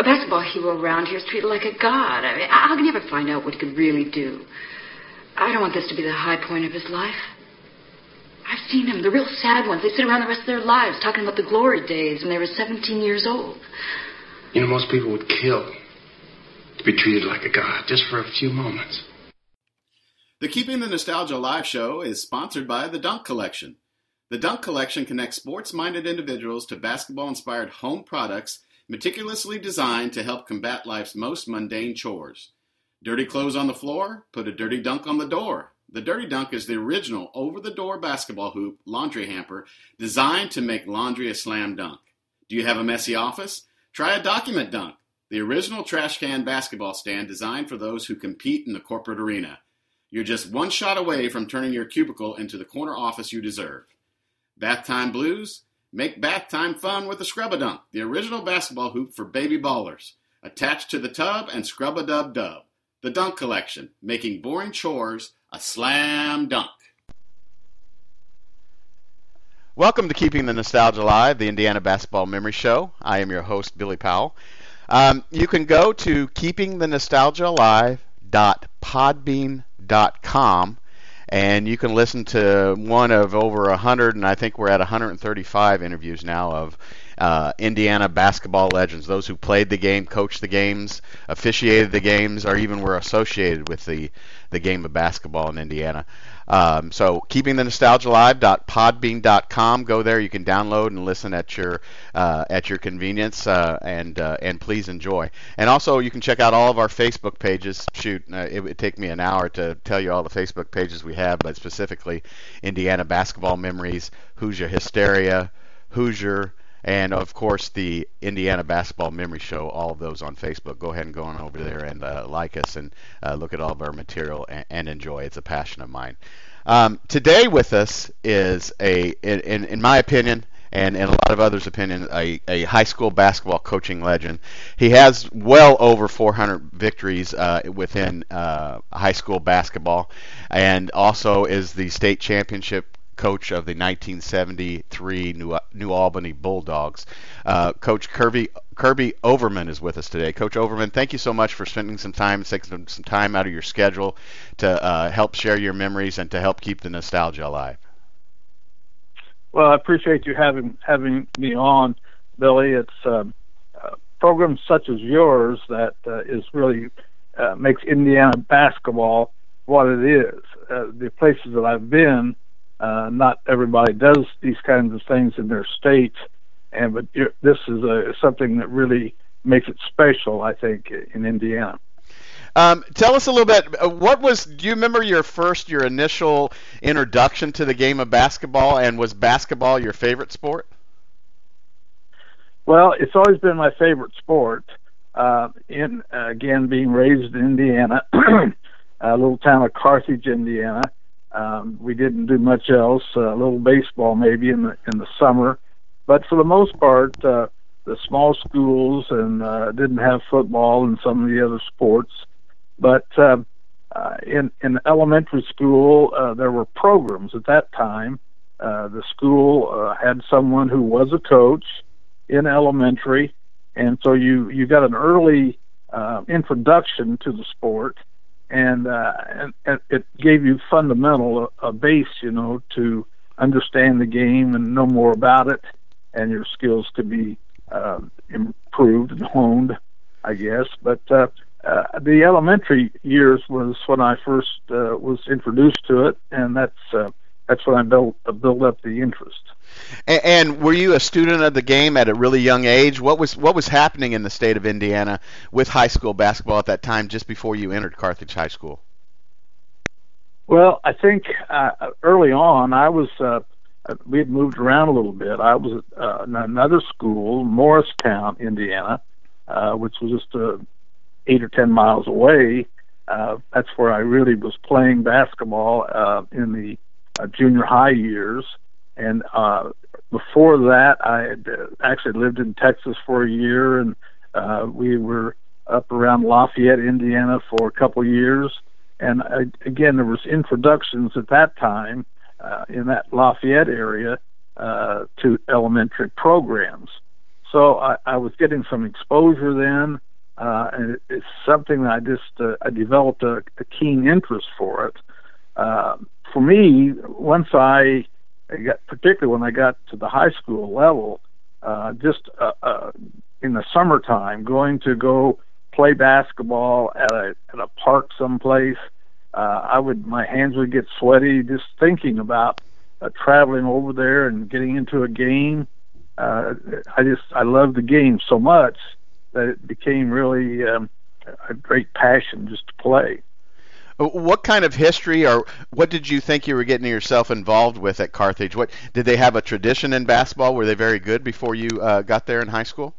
A basketball hero around here is treated like a god. I mean, how can you ever find out what he could really do? I don't want this to be the high point of his life. I've seen them, the real sad ones. They sit around the rest of their lives talking about the glory days when they were 17 years old. You know, most people would kill to be treated like a god just for a few moments. The Keeping the Nostalgia Live show is sponsored by the Dunk Collection. The Dunk Collection connects sports minded individuals to basketball inspired home products meticulously designed to help combat life's most mundane chores. Dirty clothes on the floor? Put a dirty dunk on the door. The Dirty Dunk is the original over the door basketball hoop laundry hamper designed to make laundry a slam dunk. Do you have a messy office? Try a document dunk, the original trash can basketball stand designed for those who compete in the corporate arena. You're just one shot away from turning your cubicle into the corner office you deserve. Bath time blues? Make bath time fun with the Scrub a Dunk, the original basketball hoop for baby ballers. Attached to the tub and scrub a dub dub. The Dunk Collection, making boring chores a slam dunk. Welcome to Keeping the Nostalgia Alive, the Indiana Basketball Memory Show. I am your host, Billy Powell. Um, you can go to keepingthenostalgiaalive.podbean.com and you can listen to one of over 100, and I think we're at 135 interviews now of uh, Indiana basketball legends, those who played the game, coached the games, officiated the games, or even were associated with the, the game of basketball in Indiana. Um, so keeping the nostalgia alive.podbean.com. Go there. You can download and listen at your uh, at your convenience, uh, and uh, and please enjoy. And also, you can check out all of our Facebook pages. Shoot, uh, it would take me an hour to tell you all the Facebook pages we have, but specifically Indiana basketball memories, Hoosier hysteria, Hoosier and of course the Indiana Basketball Memory Show. All of those on Facebook. Go ahead and go on over there and uh, like us and uh, look at all of our material and, and, enjoy. It's a passion of mine. Um, today with us is a, in, in my opinion, and in a lot of others' opinion, a, a high school basketball coaching legend. He has well over 400 victories uh, within uh, high school basketball, and also is the state championship coach of the 1973 New, New Albany Bulldogs. Uh, coach Kirby, Kirby Overman is with us today. Coach Overman, thank you so much for spending some time, taking some time out of your schedule to uh, help share your memories and to help keep the nostalgia alive. Well, I appreciate you having having me on, Billy. It's um, programs such as yours that uh, is really uh, makes Indiana basketball what it is. Uh, the places that I've been, uh, not everybody does these kinds of things in their state, and but this is a, something that really makes it special, I think, in Indiana. Um, tell us a little bit. Uh, what was? Do you remember your first, your initial introduction to the game of basketball, and was basketball your favorite sport? Well, it's always been my favorite sport. Uh, in uh, again, being raised in Indiana, a little town of Carthage, Indiana, um, we didn't do much else. Uh, a little baseball maybe in the in the summer, but for the most part, uh, the small schools and uh, didn't have football and some of the other sports. But uh, uh, in in elementary school, uh, there were programs at that time. Uh, the school uh, had someone who was a coach in elementary, and so you you got an early uh, introduction to the sport and, uh, and, it gave you fundamental a, a base, you know, to understand the game and know more about it, and your skills could be uh, improved and honed, I guess. But uh, uh, the elementary years was when I first uh, was introduced to it, and that's uh, that's when I built up the interest. And, and, were you a student of the game at a really young age? What was what was happening in the state of Indiana with high school basketball at that time, just before you entered Carthage High School? Well, I think uh, early on, I was uh, we had moved around a little bit. I was at uh, another school, Morristown, Indiana, uh, which was just uh, eight or ten miles away. Uh, that's where I really was playing basketball uh, in the uh, junior high years. And uh, before that, I had uh, actually lived in Texas for a year, and uh, we were up around Lafayette, Indiana, for a couple years. And I, again, there was introductions at that time uh, in that Lafayette area uh, to elementary programs. So I, I was getting some exposure then, uh, and it, it's something that I just uh, I developed a, a keen interest for it. Uh, for me, once I, got, particularly when I got to the high school level, uh, just uh, uh, in the summertime, going to go play basketball at a at a park someplace, uh, I would my hands would get sweaty just thinking about uh, traveling over there and getting into a game. Uh, I just I loved the game so much that it became really um, a great passion just to play. What kind of history or what did you think you were getting yourself involved with at Carthage? What did they have a tradition in basketball? Were they very good before you uh, got there in high school?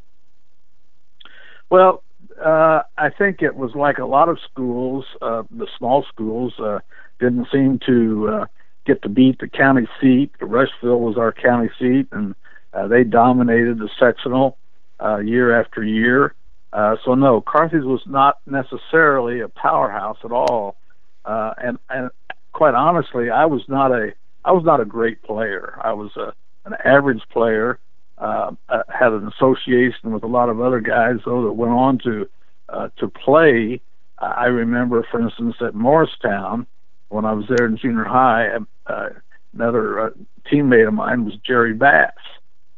Well, uh, I think it was like a lot of schools. Uh, the small schools uh, didn't seem to uh, get to beat the county seat. Rushville was our county seat, and uh, they dominated the sectional uh, year after year. Uh, so no, Carthage was not necessarily a powerhouse at all. Uh, and and quite honestly, I was not a I was not a great player. I was a an average player. Uh, uh, had an association with a lot of other guys though that went on to uh, to play. I remember, for instance, at Morristown when I was there in junior high, uh, another uh, teammate of mine was Jerry Bass,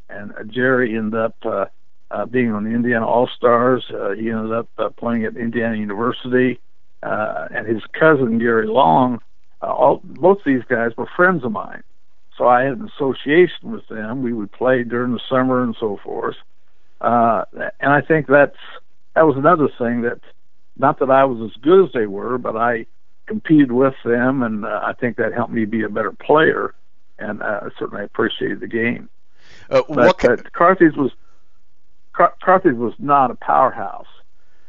and uh, Jerry ended up uh, uh, being on the Indiana All Stars. Uh, he ended up uh, playing at Indiana University uh, and his cousin Gary Long, uh, all both these guys were friends of mine. So I had an association with them. We would play during the summer and so forth. Uh, and I think that's that was another thing that, not that I was as good as they were, but I competed with them, and uh, I think that helped me be a better player. And uh, certainly appreciated the game. Uh, but, but Carthage was Car- Carthage was not a powerhouse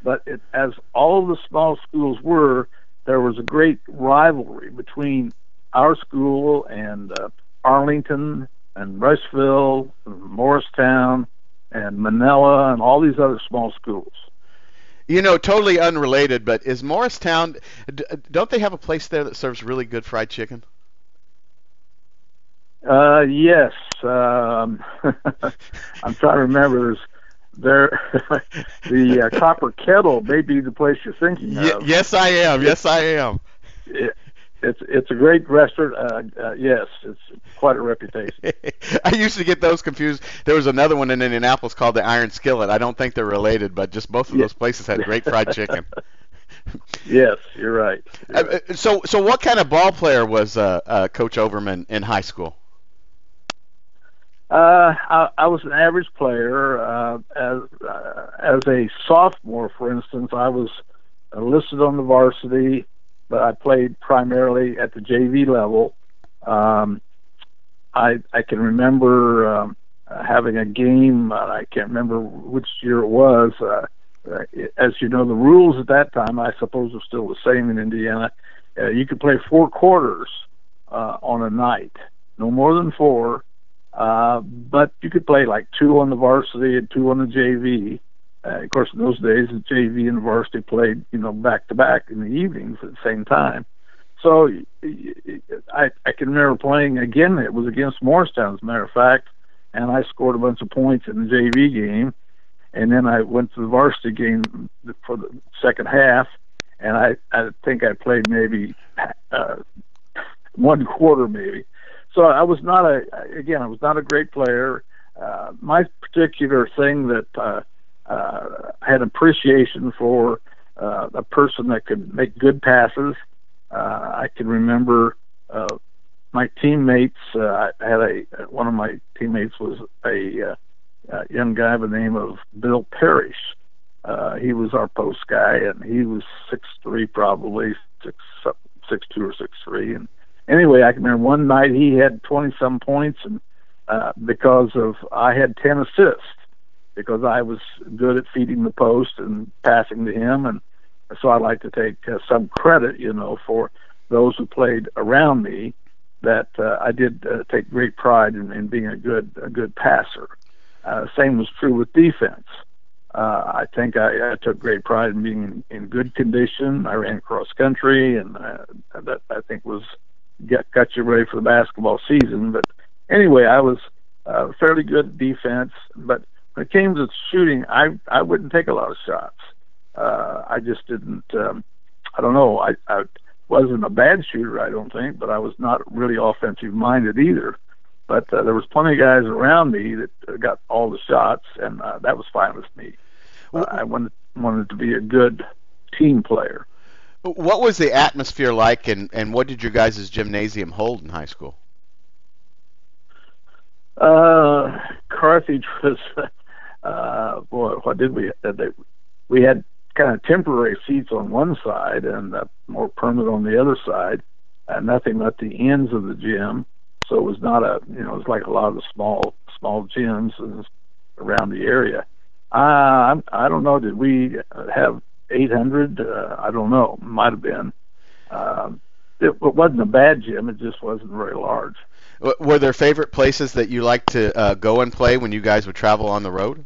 but it, as all the small schools were, there was a great rivalry between our school and uh, Arlington and Rushville, and Morristown, and Manilla, and all these other small schools. You know, totally unrelated, but is Morristown? Don't they have a place there that serves really good fried chicken? Uh, yes. Um, I'm trying to remember. There's there the uh, copper kettle may be the place you're thinking of. yes, I am. Yes, I am. It, it's it's a great restaurant. Uh, uh, yes, it's quite a reputation. I used to get those confused. There was another one in Indianapolis called the Iron Skillet. I don't think they're related, but just both of those places had great fried chicken. yes, you're right. You're uh, right. so, so what kind of ball player was uh, uh, Coach Overman in high school? Uh, I, I was an average player. Uh, as uh, as a sophomore, for instance, I was listed on the varsity, but I played primarily at the JV level. Um, I I can remember um, having a game. Uh, I can't remember which year it was. Uh, as you know, the rules at that time, I suppose, are still the same in Indiana. Uh, you could play four quarters uh, on a night, no more than four uh, but you could play like two on the varsity and two on the JV. Uh, of course, in those days, the JV and varsity played, you know, back to back in the evenings at the same time. So I, I can remember playing again. It was against Morristown, as a matter of fact, and I scored a bunch of points in the JV game. And then I went to the varsity game for the second half, and I I think I played maybe uh, one quarter maybe so I was not a again I was not a great player. Uh, my particular thing that uh, uh, had appreciation for uh, a person that could make good passes. Uh, I can remember uh, my teammates. Uh, I had a one of my teammates was a, uh, a young guy by the name of Bill Parrish. Uh, he was our post guy, and he was six three, probably six six two or six three, and anyway, I can remember one night he had 20 some points, and uh, because of I had 10 assists because I was good at feeding the post and passing to him, and so I like to take uh, some credit, you know, for those who played around me. That uh, I did uh, take great pride in, in being a good a good passer. Uh, same was true with defense. Uh, I think I, I took great pride in being in, in good condition. I ran cross country, and uh, that I think was get got you ready for the basketball season. But anyway, I was uh, fairly good at defense. But when it came to shooting, I I wouldn't take a lot of shots. Uh, I just didn't. Um, I don't know. I, I wasn't a bad shooter, I don't think, but I was not really offensive minded either. But uh, there was plenty of guys around me that uh, got all the shots, and uh, that was fine with me. Uh, I wanted wanted to be a good team player. What was the atmosphere like, and, and what did your guys' gymnasium hold in high school? Uh, Carthage was, uh, boy, what did we? Uh, they, we had kind of temporary seats on one side and uh, more permanent on the other side, and nothing but the ends of the gym. So it was not a, you know, it was like a lot of the small small gyms around the area. Uh, I don't know. Did we have 800? Uh, I don't know. Might have been. Um, it, it wasn't a bad gym. It just wasn't very large. Were there favorite places that you like to uh, go and play when you guys would travel on the road?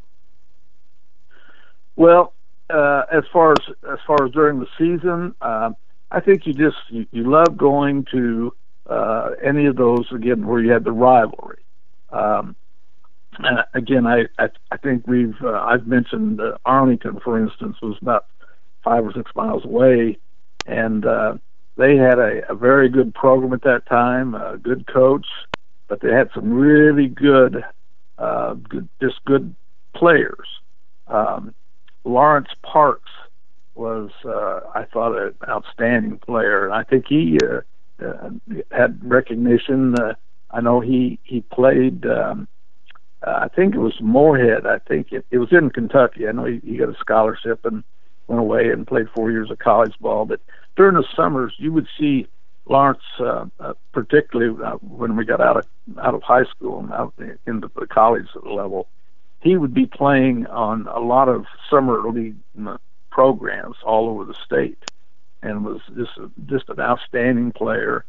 Well, uh, as far as as far as during the season, uh, I think you just you, you love going to uh, any of those again where you had the rivalry. Um, and again, I, I I think we've uh, I've mentioned uh, Arlington, for instance, was about five or six miles away, and uh, they had a, a very good program at that time, a good coach, but they had some really good, uh, good just good players. Um, Lawrence Parks was, uh, I thought, an outstanding player, and I think he uh, uh, had recognition. Uh, I know he he played. Um, uh, I think it was Morehead. I think it, it was in Kentucky. I know he, he got a scholarship and went away and played four years of college ball. But during the summers, you would see Lawrence, uh, uh, particularly uh, when we got out of out of high school and out into the college level, he would be playing on a lot of summer league uh, programs all over the state, and was just a, just an outstanding player.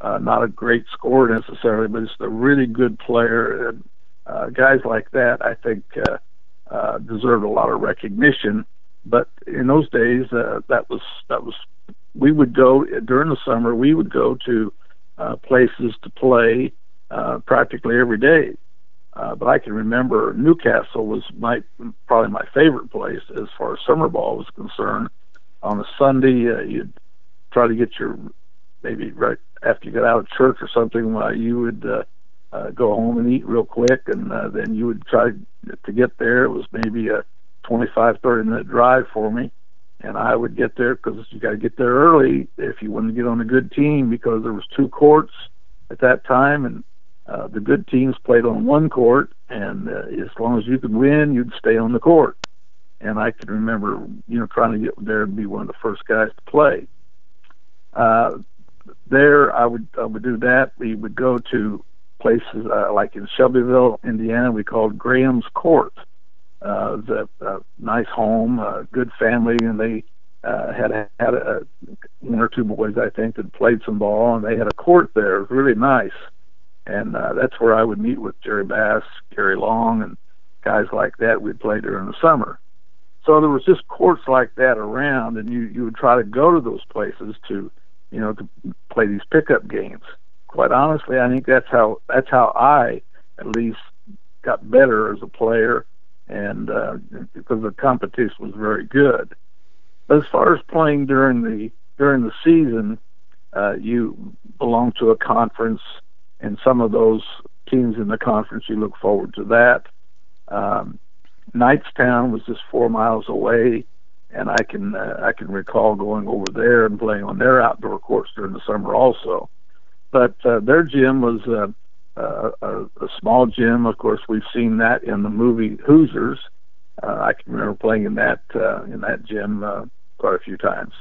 Uh, not a great scorer necessarily, but just a really good player. And uh, guys like that, I think, uh, uh, deserve a lot of recognition. But in those days, uh, that was that was we would go during the summer. We would go to uh, places to play uh, practically every day. Uh, but I can remember Newcastle was my probably my favorite place as far as summer ball was concerned. On a Sunday, uh, you'd try to get your maybe right after you got out of church or something. Uh, you would uh, uh, go home and eat real quick, and uh, then you would try to get there. It was maybe a 25, 30 minute drive for me, and I would get there because you got to get there early if you want to get on a good team because there was two courts at that time, and uh, the good teams played on one court, and uh, as long as you could win, you'd stay on the court. And I can remember, you know, trying to get there and be one of the first guys to play. Uh, there, I would I would do that. We would go to places uh, like in Shelbyville, Indiana. We called Graham's Court. Uh, a, a nice home, a good family, and they uh, had had a, one or two boys I think that played some ball, and they had a court there. It was really nice and uh, that's where I would meet with Jerry Bass, Gary Long, and guys like that. We'd play during the summer. So there was just courts like that around, and you you would try to go to those places to, you know, to play these pickup games. Quite honestly, I think that's how that's how I at least got better as a player, and uh, because the competition was very good. As far as playing during the during the season, uh, you belong to a conference and some of those teams in the conference, you look forward to that. Um, Knightstown was just four miles away, and I can uh, I can recall going over there and playing on their outdoor courts during the summer also. But uh, their gym was uh, uh, a, a small gym. Of course, we've seen that in the movie Hoosiers. Uh, I can remember playing in that uh, in that gym uh, quite a few times.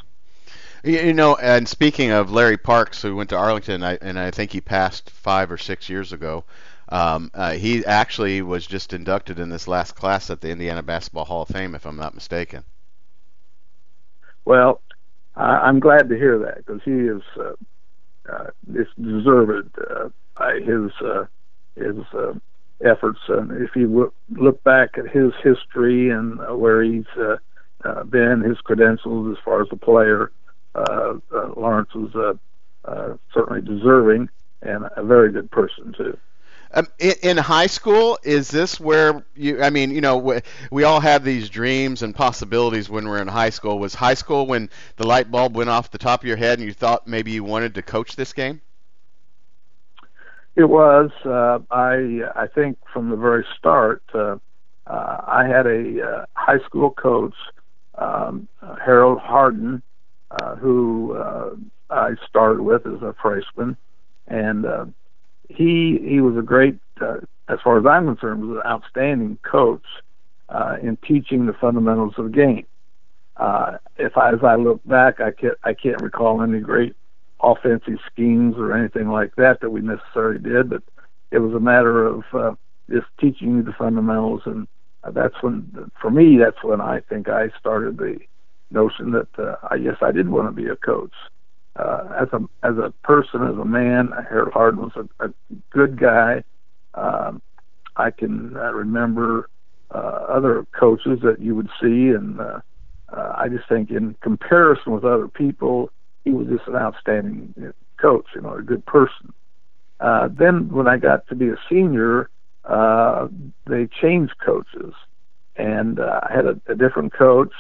You know, and speaking of Larry Parks, who went to Arlington, I, and I think he passed five or six years ago. Um, uh, he actually was just inducted in this last class at the Indiana Basketball Hall of Fame, if I'm not mistaken. Well, I, I'm glad to hear that because he is uh, uh, deserved uh, his uh, his uh, efforts. And if you look, look back at his history and uh, where he's uh, uh, been, his credentials as far as a player, uh, uh, Lawrence was uh, uh, certainly deserving and a very good person too. Um, in, in, high school, is this where you? I mean, you know, we, we, all have these dreams and possibilities when we're in high school. Was high school when the light bulb went off the top of your head and you thought maybe you wanted to coach this game? It was. Uh, I I think from the very start, uh, uh, I had a uh, high school coach, um, Harold Harden, uh, who uh, I started with as a freshman, and uh, he he was a great, uh, as far as I'm concerned, was an outstanding coach uh, in teaching the fundamentals of the game. Uh, if I, as I look back, I can't I can't recall any great offensive schemes or anything like that that we necessarily did, but it was a matter of uh, just teaching you the fundamentals, and that's when, for me, that's when I think I started the notion that uh, I guess I did want to be a coach. Uh, as a as a person, as a man, Harold Harden was a, a good guy. Um, I can uh, remember uh, other coaches that you would see, and uh, uh, I just think in comparison with other people, he was just an outstanding coach, you know, a good person. Uh, then when I got to be a senior, uh, they changed coaches, and uh, I had a, a different coach,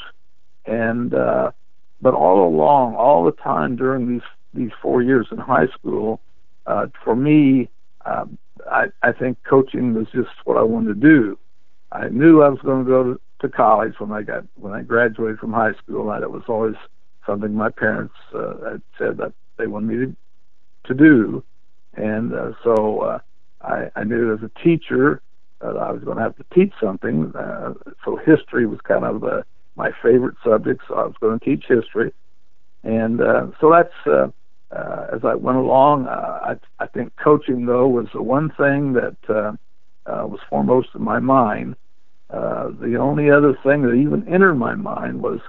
and uh, but all along, all the time during these these four years in high school, uh, for me, uh, I, I think coaching was just what I wanted to do. I knew I was going to go to, to college when I got when I graduated from high school. And it was always something my parents uh, had said that they wanted me to, to do, and uh, so uh, I, I knew as a teacher that I was going to have to teach something. Uh, so history was kind of the, my favorite subject, so I was going to teach history, and uh, so that's. Uh, uh, as I went along, uh, I, I think coaching though was the one thing that uh, uh, was foremost in my mind. Uh, the only other thing that even entered my mind was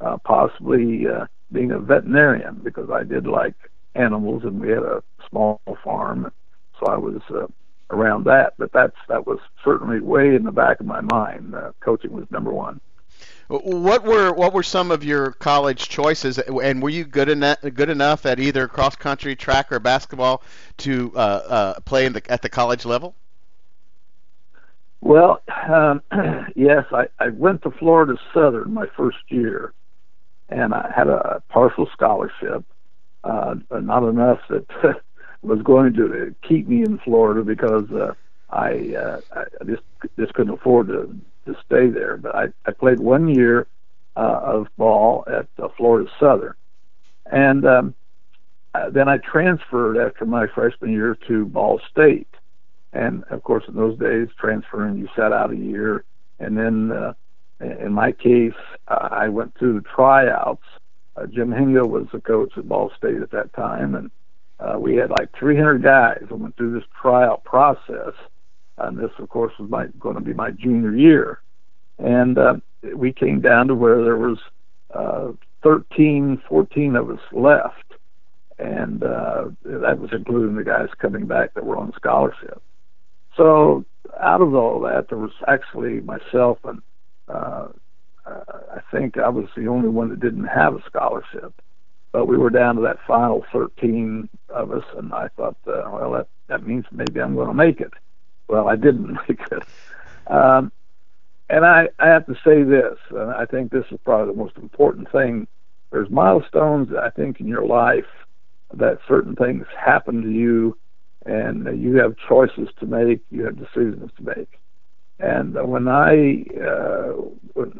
uh, possibly uh, being a veterinarian because I did like animals and we had a small farm, so I was uh, around that. But that's that was certainly way in the back of my mind. Uh, coaching was number one. What were what were some of your college choices, and were you good enough good enough at either cross country, track, or basketball to uh, uh, play in the, at the college level? Well, um, yes, I, I went to Florida Southern my first year, and I had a partial scholarship, uh, not enough that was going to keep me in Florida because uh, I, uh, I just just couldn't afford to to stay there. But I, I played one year uh, of ball at uh, Florida Southern, and um, uh, then I transferred after my freshman year to Ball State and of course, in those days, transferring, you sat out a year. And then uh, in my case, I went through the tryouts. Uh, Jim Hinga was the coach at Ball State at that time. And uh, we had like 300 guys that went through this tryout process. And this, of course, was my, going to be my junior year. And uh, we came down to where there was uh, 13, 14 of us left. And uh, that was including the guys coming back that were on scholarship. So out of all that, there was actually myself and uh, I think I was the only one that didn't have a scholarship. But we were down to that final 13 of us, and I thought, uh, well, that that means maybe I'm going to make it. Well, I didn't make it. Um, and I, I have to say this, and I think this is probably the most important thing. There's milestones, I think, in your life that certain things happen to you and uh, you have choices to make, you have decisions to make. And when I, uh, when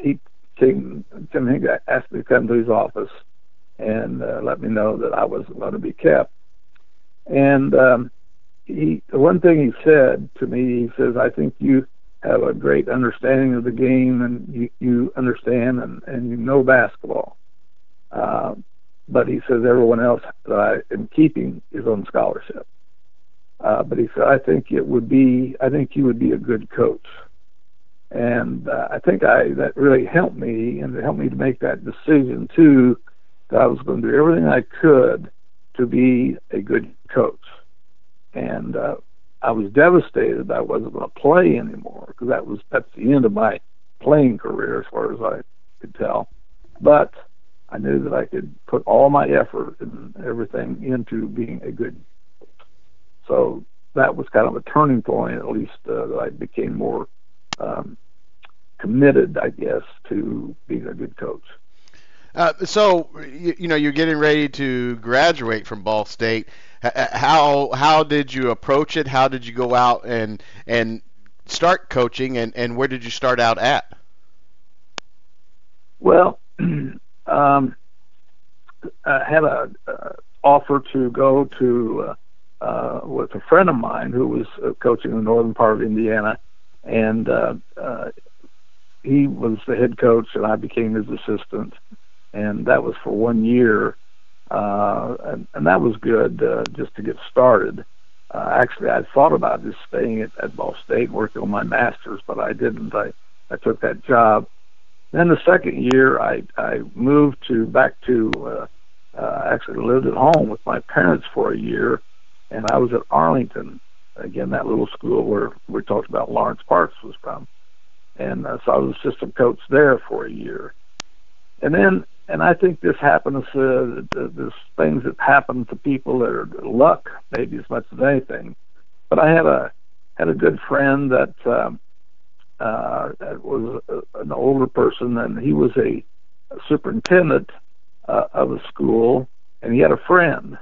he came, Jim Hinga asked me to come to his office and uh, let me know that I wasn't going to be kept. And um, he, the one thing he said to me, he says, "I think you have a great understanding of the game, and you, you understand and, and you know basketball." Uh, but he says everyone else that I am keeping is on scholarship. Uh, but he said, I think it would be, I think you would be a good coach. And uh, I think I that really helped me, and it helped me to make that decision too. That I was going to do everything I could to be a good coach. And uh, I was devastated I wasn't going to play anymore because that was that's the end of my playing career as far as I could tell. But I knew that I could put all my effort and everything into being a good so that was kind of a turning point, at least uh, that I became more um, committed, I guess, to being a good coach. Uh, so you, you, know you're getting ready to graduate from Ball State. How how did you approach it? How did you go out and and start coaching? And, and where did you start out at? Well, um, I had a, uh, offer to go to uh, with a friend of mine who was uh, coaching in the northern part of Indiana, and uh, uh, he was the head coach, and I became his assistant and that was for one year, uh, and, and that was good uh, just to get started. Uh, actually, I thought about just staying at, at Ball State, working on my master's, but I didn't. I I took that job. Then the second year, I I moved to back to uh, uh, actually lived at home with my parents for a year, and I was at Arlington, again that little school where we talked about Lawrence Parks was from, and uh, so I was assistant coach there for a year, and then and I think this happens. Uh, there's things that happen to people that are luck, maybe as much as anything. But I had a had a good friend that um, uh, was a, an older person, and he was a, a superintendent uh, of a school, and he had a friend,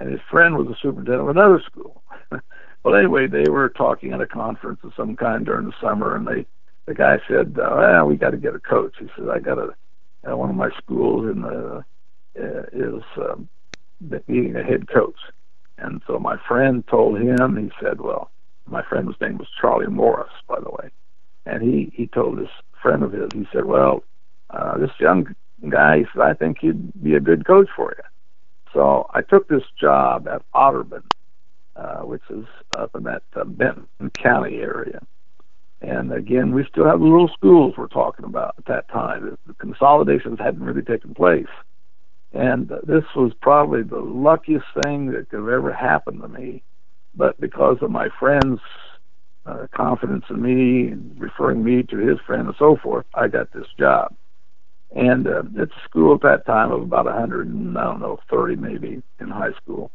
and his friend was a superintendent of another school. well, anyway, they were talking at a conference of some kind during the summer, and they the guy said, "Well, we got to get a coach." He said, "I got to." uh, one of my schools in the uh, is um, needing a head coach. And so my friend told him, he said, well, my friend's name was Charlie Morris, by the way. And he, he told this friend of his, he said, well, uh, this young guy, he said, I think he'd be a good coach for you. So I took this job at Otterbein, uh, which is up in that uh, Benton County area. And again, we still have the little schools we're talking about at that time. The consolidations hadn't really taken place. And this was probably the luckiest thing that could have ever happened to me. But because of my friend's uh, confidence in me and referring me to his friend and so forth, I got this job. And uh, it's school at that time of about 100 and I don't know 30 maybe in high school.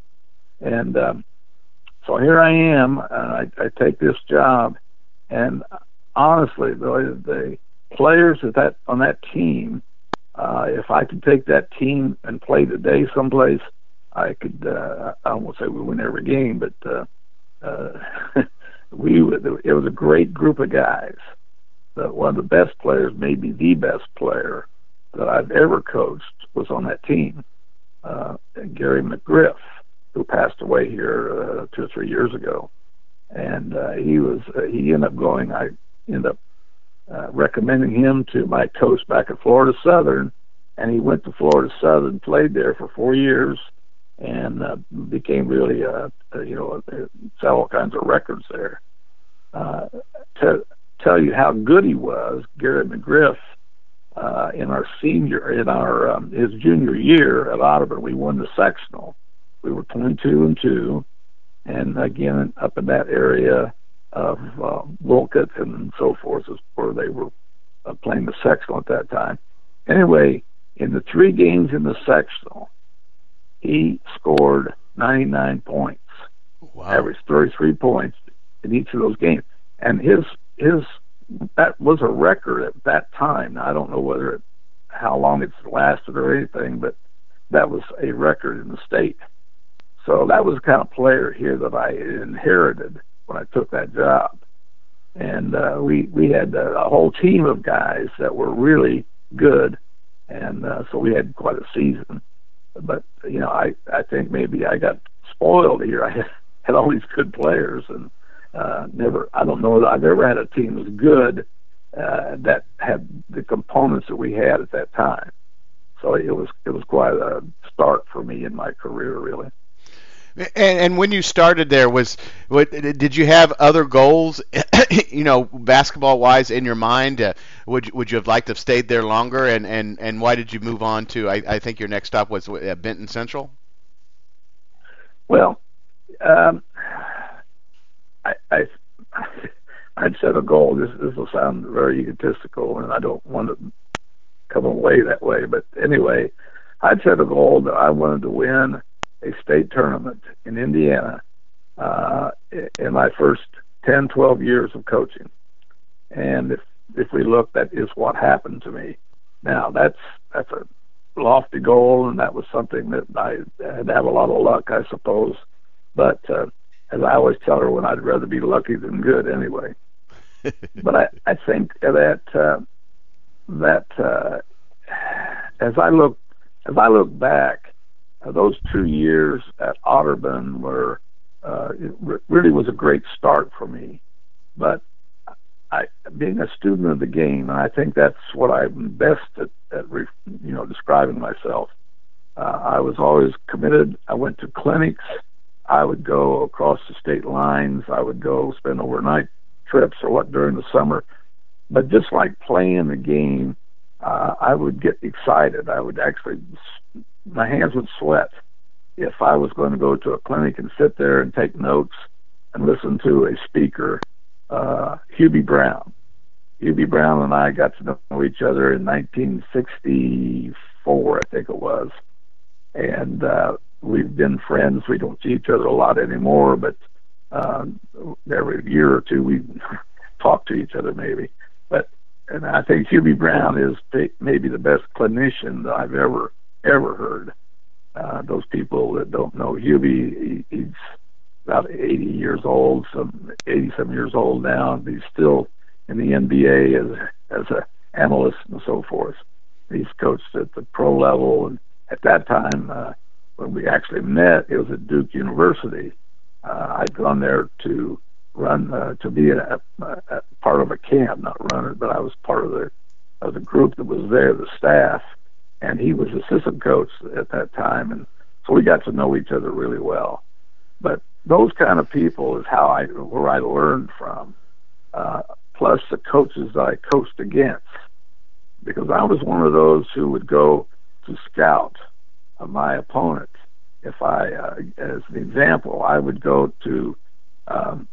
And um, so here I am. Uh, I, I take this job, and honestly, the, the players at that on that team, uh, if I could take that team and play today someplace, I could. Uh, I won't say we win every game, but uh, uh, we. It was a great group of guys. That one of the best players, maybe the best player that I've ever coached, was on that team. Uh, Gary McGriff, who passed away here uh, two or three years ago and uh, he was uh, he ended up going. I ended up uh, recommending him to my coach back at Florida Southern, and he went to Florida Southern, played there for four years, and uh, became really uh, uh you know uh, set all kinds of records there. Uh, to tell you how good he was, Garrett McGriff. Uh, in our senior, in our um, his junior year at Otterbein, we won the sectional. We were 22 and two, and again up in that area of uh, Wolcott and so forth is where they were uh, playing the sectional at that time. Anyway, in the three games in the sectional, he scored 99 points, wow. averaged 33 points in each of those games, and his his that was a record at that time. I don't know whether it how long it's lasted or anything, but that was a record in the state. So that was the kind of player here that I inherited when I took that job. And uh, we we had a, a whole team of guys that were really good, and uh, so we had quite a season. But you know, I I think maybe I got spoiled here. I had, had all these good players, and uh, never I don't know that I've ever had a team as good uh, that had the components that we had at that time. So it was it was quite a start for me in my career, really. And, and when you started there, was what, did you have other goals, you know, basketball wise in your mind? Uh, would would you have liked to have stayed there longer? And, and, and why did you move on to? I, I think your next stop was at Benton Central. Well, um, I, I I'd set a goal. This this will sound very egotistical, and I don't want to come away that way. But anyway, I'd set a goal that I wanted to win a state tournament in Indiana uh, in my first 10, 12 years of coaching. And if if we look, that is what happened to me. Now that's that's a lofty goal, and that was something that I had to have a lot of luck, I suppose. But uh, as I always tell her, when I'd rather be lucky than good, anyway. but I I think that uh, that uh, as I look as I look back, uh, those two years at Otterbein were uh, it re- really was a great start for me. But I, being a student of the game, and I think that's what I'm best at, at re, you know, describing myself. Uh, I was always committed. I went to clinics. I would go across the state lines. I would go spend overnight trips or what during the summer. But just like playing the game, uh, I would get excited. I would actually, my hands would sweat if I was going to go to a clinic and sit there and take notes and listen to a speaker uh, Hubie Brown. Hubie Brown and I got to know each other in 1964, I think it was, and uh, we've been friends. We don't see each other a lot anymore, but uh, every year or two we talk to each other maybe. But and I think Hubie Brown is maybe the best clinician that I've ever ever heard. Uh, those people that don't know Hubie, he, he's about 80 years old, some 87 years old now. He's still in the NBA as as a analyst and so forth. He's coached at the pro level, and at that time, uh, when we actually met, it was at Duke University. Uh, I'd gone there to run uh, to be a, a, a part of a camp, not run it, but I was part of the of the group that was there, the staff, and he was assistant coach at that time, and so we got to know each other really well. But those kind of people is how I where I learned from. Uh, plus the coaches that I coached against, because I was one of those who would go to scout my opponent. If I, uh, as an example, I would go to um,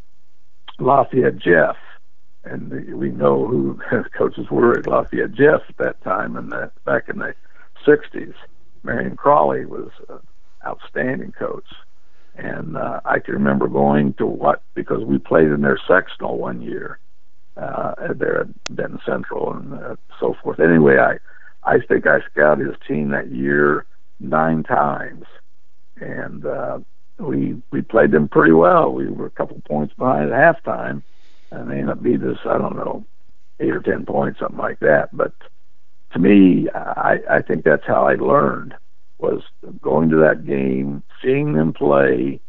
Lafayette Jeff, and we know who coaches were at Lafayette Jeff at that time, and that back in the '60s, Marion Crawley was an outstanding coach and uh, I can remember going to what because we played in their sectional one year uh, there at Benton Central and uh, so forth. Anyway, I I think I scouted his team that year nine times, and uh, we we played them pretty well. We were a couple points behind at halftime, and they ended up beating us. I don't know, eight or ten points, something like that. But to me, I I think that's how I learned was going to that game, seeing them play,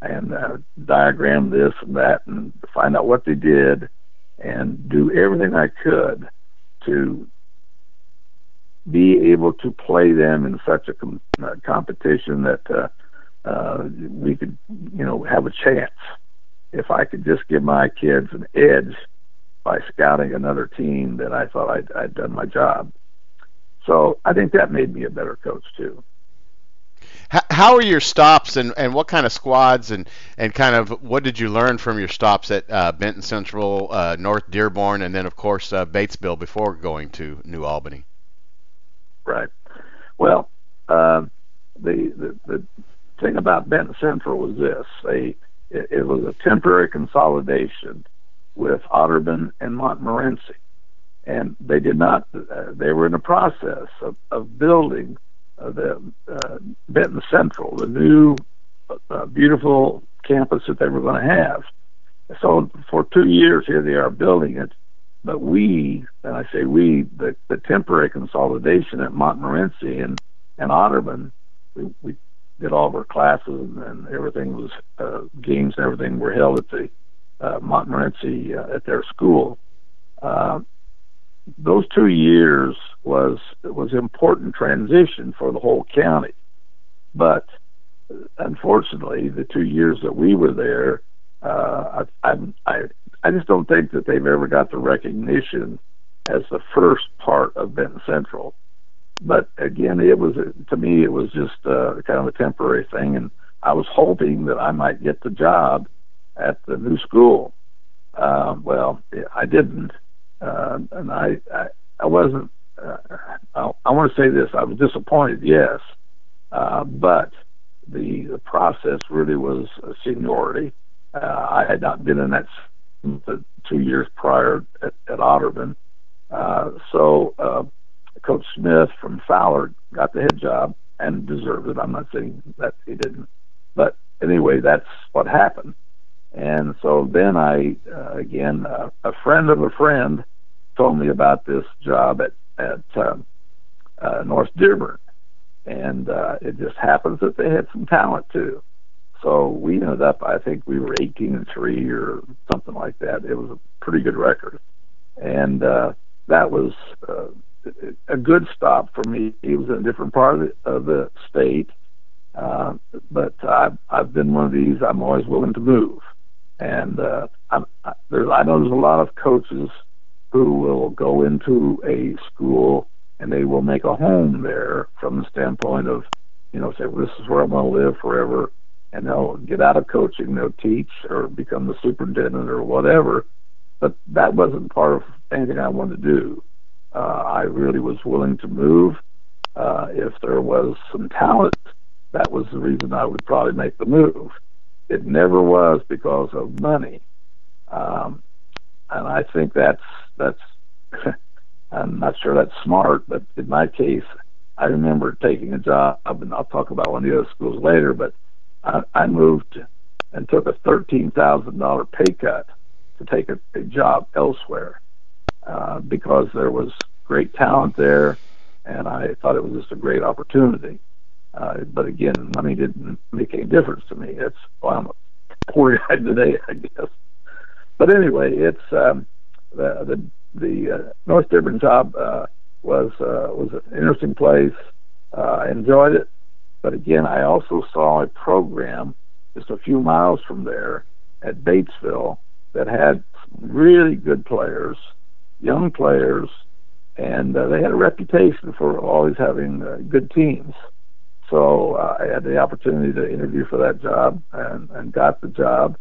and uh, diagram this and that, and find out what they did, and do everything I could to be able to play them in such a com- uh, competition that uh, uh, we could, you know, have a chance. If I could just give my kids an edge by scouting another team, then I thought I'd, I'd done my job. So I think that made me a better coach too. How are your stops and, and what kind of squads and, and kind of what did you learn from your stops at uh, Benton Central, uh, North Dearborn, and then of course uh, Batesville before going to New Albany? Right. Well, uh, the, the the thing about Benton Central was this: they it, it was a temporary consolidation with Otterbein and Montmorenci, and they did not. Uh, they were in the process of, of building uh, the uh, Benton Central, the new uh, beautiful campus that they were going to have. So for two years here they are building it, but we, and I say we, the, the temporary consolidation at Montmorenci and and Otterbein, we, we did all of our classes and, and everything was uh, games and everything were held at the uh, Montmorenci uh, at their school. Uh, those two years was was important transition for the whole county, but unfortunately, the two years that we were there, uh, I, I I just don't think that they've ever got the recognition as the first part of Benton Central. But again, it was to me it was just uh, kind of a temporary thing, and I was hoping that I might get the job at the new school. Uh, well, I didn't, uh, and I, I I wasn't. Uh, I, I want to say this: I was disappointed, yes, uh, but the the process really was a seniority, Uh, I had not been in that the two years prior at, at Otterbein. Uh, so uh, Coach Smith from Fowler got the head job and deserved it. I'm not saying that he didn't, but anyway, that's what happened. And so then I, uh, again, uh, a friend of a friend told me about this job at at um, uh, North Dearborn, and uh, it just happens that they had some talent too. So we ended up, I think we were 18 and three or something like that. It was a pretty good record, and uh, that was uh, a good stop for me. He was in a different part of the, of the state, uh, but I've I've been one of these. I'm always willing to move, and uh, I'm, I, there's I know there's a lot of coaches who will go into a school and they will make a home there from the standpoint of, you know, say well, this is where I'm going to live forever, and they'll get out of coaching, they'll teach or become the superintendent or whatever. But that wasn't part of anything I wanted to do. Uh, I really was willing to move. Uh, if there was some talent, that was the reason I would probably make the move. It never was because of money. Um, and I think that's that's I'm not sure that's smart, but in my case, I remember taking a job, and I'll talk about one of the other schools later. But I, I moved and took a thirteen thousand dollar pay cut to take a, a job elsewhere uh, because there was great talent there, and I thought it was just a great opportunity. Uh, but again, money didn't make any difference to me. It's well, I'm a poor guy today, I guess. But anyway, it's um, the the the uh, North Dearborn job uh, was uh, was an interesting place. Uh, I enjoyed it, but again, I also saw a program just a few miles from there at Batesville that had really good players, young players, and uh, they had a reputation for always having uh, good teams. So uh, I had the opportunity to interview for that job and, and got the job,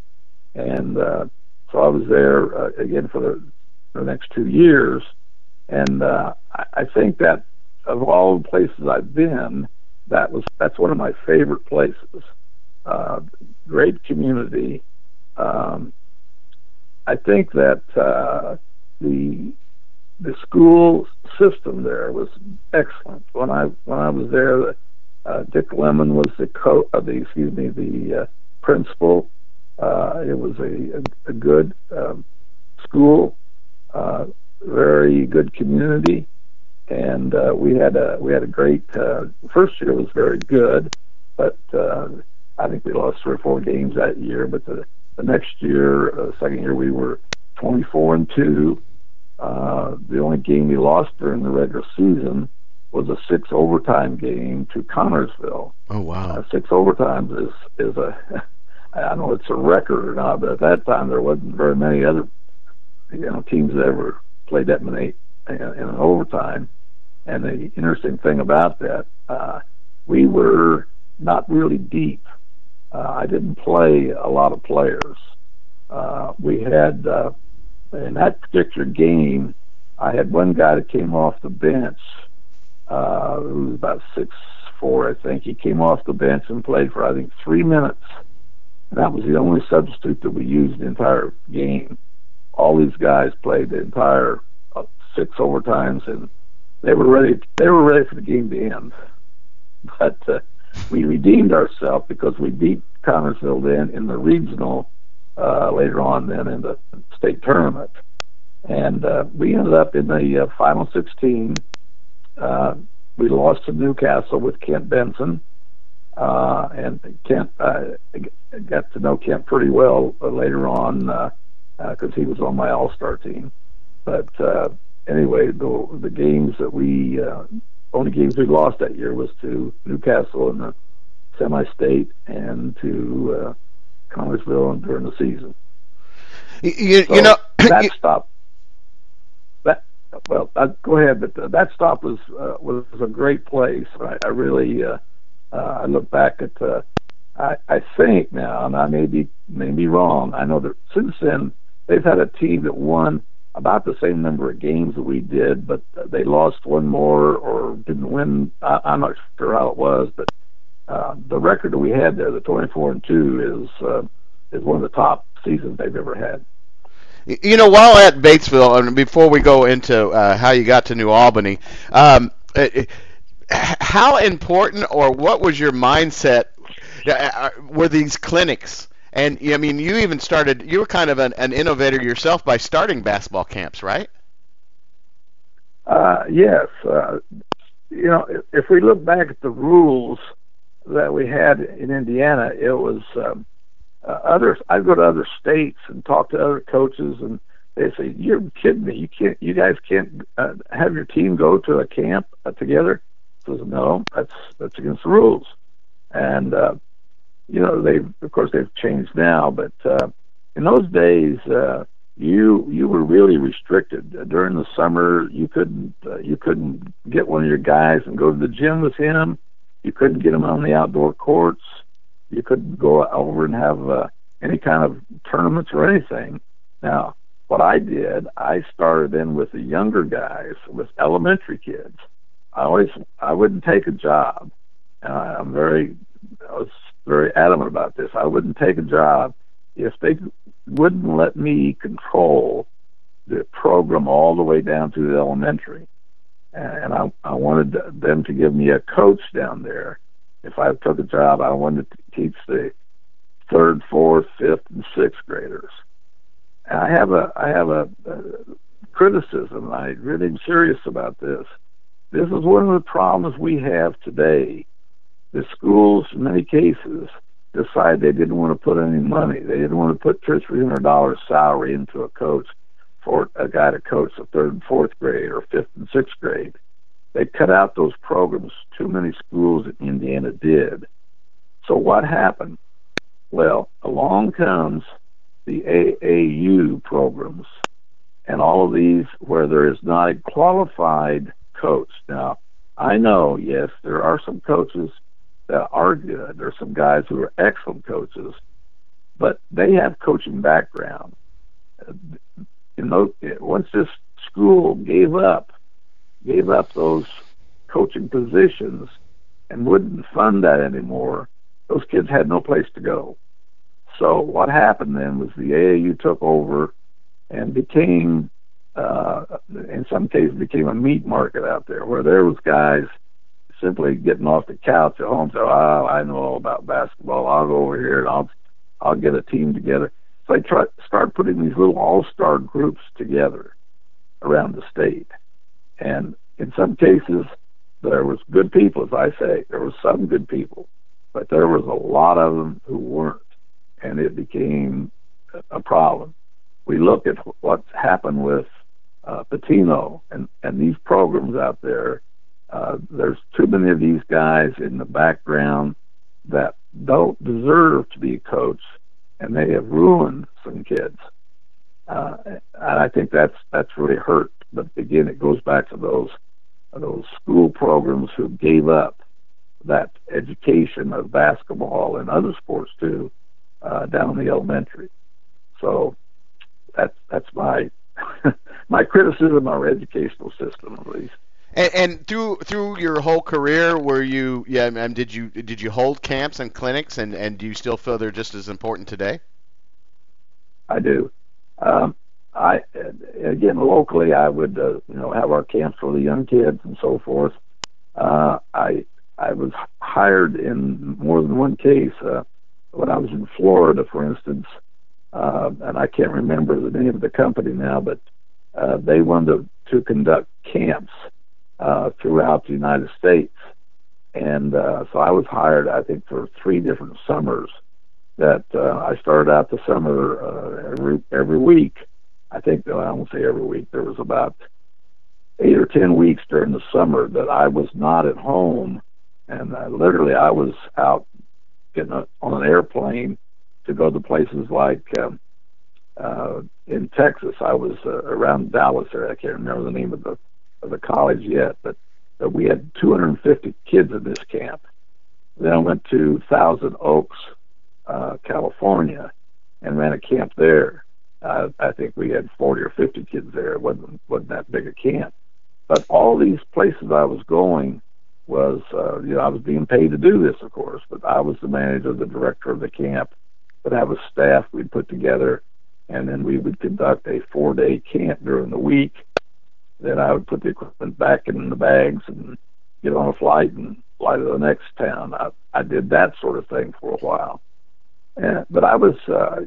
and uh, so I was there uh, again for the the next two years. And uh, I, I think that of all the places I've been, that was that's one of my favorite places. Uh, great community. Um, I think that uh, the the school system there was excellent. When I when I was there, uh, Dick Lemon was the co uh, the excuse me the uh, principal. Uh, it was a, a, a good um, school uh, very good community, and uh, we had a we had a great uh, first year was very good, but uh, I think we lost three or four games that year. But the the next year, uh, second year, we were 24 and two. Uh, the only game we lost during the regular season was a six overtime game to Connersville. Oh wow! Uh, six overtimes is is a I don't know if it's a record or not, but at that time there wasn't very many other you know teams that ever played that many in, in an overtime. And the interesting thing about that, uh, we were not really deep. Uh, I didn't play a lot of players. Uh, we had uh, in that particular game, I had one guy that came off the bench. Uh, who was about six four, I think. He came off the bench and played for I think three minutes. And that was the only substitute that we used the entire game all these guys played the entire uh, six overtimes, and they were ready. They were ready for the game to end. But uh, we redeemed ourselves because we beat Connersville then in the regional uh, later on, then in the state tournament, and uh, we ended up in the uh, final 16. Uh, we lost to New Castle with Kent Benson. Uh, and Kent, uh, got to know Kent pretty well uh, later on. Uh, because uh, he was on my All Star team. But uh, anyway, the the games that we uh, only games we lost that year was to New Castle in the semi-state and to uh, Connersville during the season. You, so you know that you, stop. That well, uh, go ahead, but uh, that stop was uh, was a great place. I, I really uh, uh, I look back at. Uh, I, I think now, and I may be may be wrong. I know that since then they've had a team that won about the same number of games that we did, but they lost one more or didn't win. I, I'm not sure how it was, but uh, the record that we had there, the 24 and two, is uh, is one of the top seasons they've ever had. You know, while at Batesville, and before we go into uh, how you got to New Albany, um, how important or what was your mindset? Uh, uh, were these clinics? And I mean, you even started. You were kind of an, an innovator yourself by starting basketball camps, right? Uh, yes. Uh, you know, if we look back at the rules that we had in Indiana, it was um, uh, others. I'd go to other states and talk to other coaches, and they say, "You're kidding me! You can't. You guys can't uh, have your team go to a camp uh, together." I says, "No, that's that's against the rules." And uh, you know, they of course they've changed now, but uh, in those days, uh, you you were really restricted uh, during the summer. You couldn't uh, you couldn't get one of your guys and go to the gym with him. You couldn't get him on the outdoor courts you couldn't go over and have uh, any kind of tournaments or anything. Now, what I did, I started in with the younger guys, with elementary kids. I always, I wouldn't take a job, and I'm very, I was very adamant about this. I wouldn't take a job if they wouldn't let me control the program all the way down to the elementary. And I, I wanted them to give me a coach down there if I took a job, I wanted to teach the third, fourth, fifth, and sixth graders. And I have a I have a, a criticism. I really am serious about this. This is one of the problems we have today. The schools, in many cases, decide they didn't want to put any money. They didn't want to put two or three hundred dollars salary into a coach for a guy to coach the third and fourth grade or fifth and sixth grade. They cut out those programs. Too many schools in Indiana did. So what happened? Well, along comes the AAU programs and all of these where there is not a qualified coach. Now, I know, yes, there are some coaches that are good. There's some guys who are excellent coaches, but they have coaching background. You know, once this school gave up gave up those coaching positions and wouldn't fund that anymore, those kids had no place to go. So what happened then was the AAU took over and became, uh, in some cases, became a meat market out there where there was guys simply getting off the couch at home. So, oh, I know all about basketball. I'll go over here and I'll I'll get a team together. So I try start putting these little all-star groups together around the state. And in some cases, there was good people, as I say. There was some good people, but there was a lot of them who weren't, and it became a problem. We look at what's happened with uh, Pitino and and these programs out there. Uh, there's too many of these guys in the background that don't deserve to be a coach, and they have ruined some kids. Uh, and I think that's that's really hurt but again, it goes back to those those school programs who gave up that education of basketball and other sports too uh, down the elementary. So that's that's my my criticism of our educational system, at least. And, and, through through your whole career, were you yeah? Did you did you hold camps and clinics, and and do you still feel they're just as important today? I do. Um, I again locally, I would uh, you know have our camps for the young kids and so forth. Uh, I I was hired in more than one case uh, when I was in Florida, for instance, uh, and I can't remember the name of the company now, but uh, they wanted to, to conduct camps uh, throughout the United States, and uh, so I was hired, I think, for three different summers. That uh, I started out the summer uh, every every week I think though I won't say every week. There was about eight or ten weeks during the summer that I was not at home, and uh, literally I was out getting a, on an airplane to go to places like um, uh, in Texas. I was around Dallas area. I can't remember the name of the of the college yet, but, but we had 250 kids in this camp. Then I went to Thousand Oaks, uh, California, and ran a camp there. Uh, I think we had 40 or 50 kids there. It wasn't wasn't that big a camp, but all these places I was going was, uh, you know, I was being paid to do this, of course, but I was the manager, the director of the camp, would have a staff we'd put together, and then we would conduct a four-day camp during the week. Then I would put the equipment back in the bags and get on a flight and fly to the next town. I, I did that sort of thing for a while. And, but I was, uh,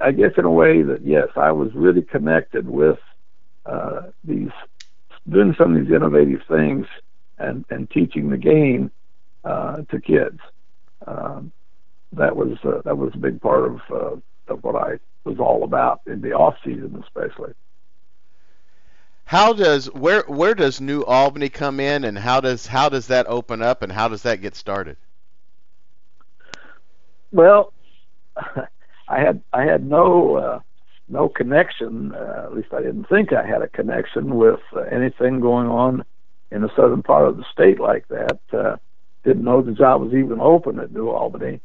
I guess, in a way that yes, I was really connected with uh, these doing some of these innovative things and and teaching the game uh, to kids. Um, that was uh, that was a big part of uh, of what I was all about in the off season, especially. How does where where does New Albany come in, and how does how does that open up, and how does that get started? Well, I had I had no uh, no connection. Uh, at least I didn't think I had a connection with uh, anything going on in the southern part of the state like that. Uh, didn't know the job was even open at New Albany.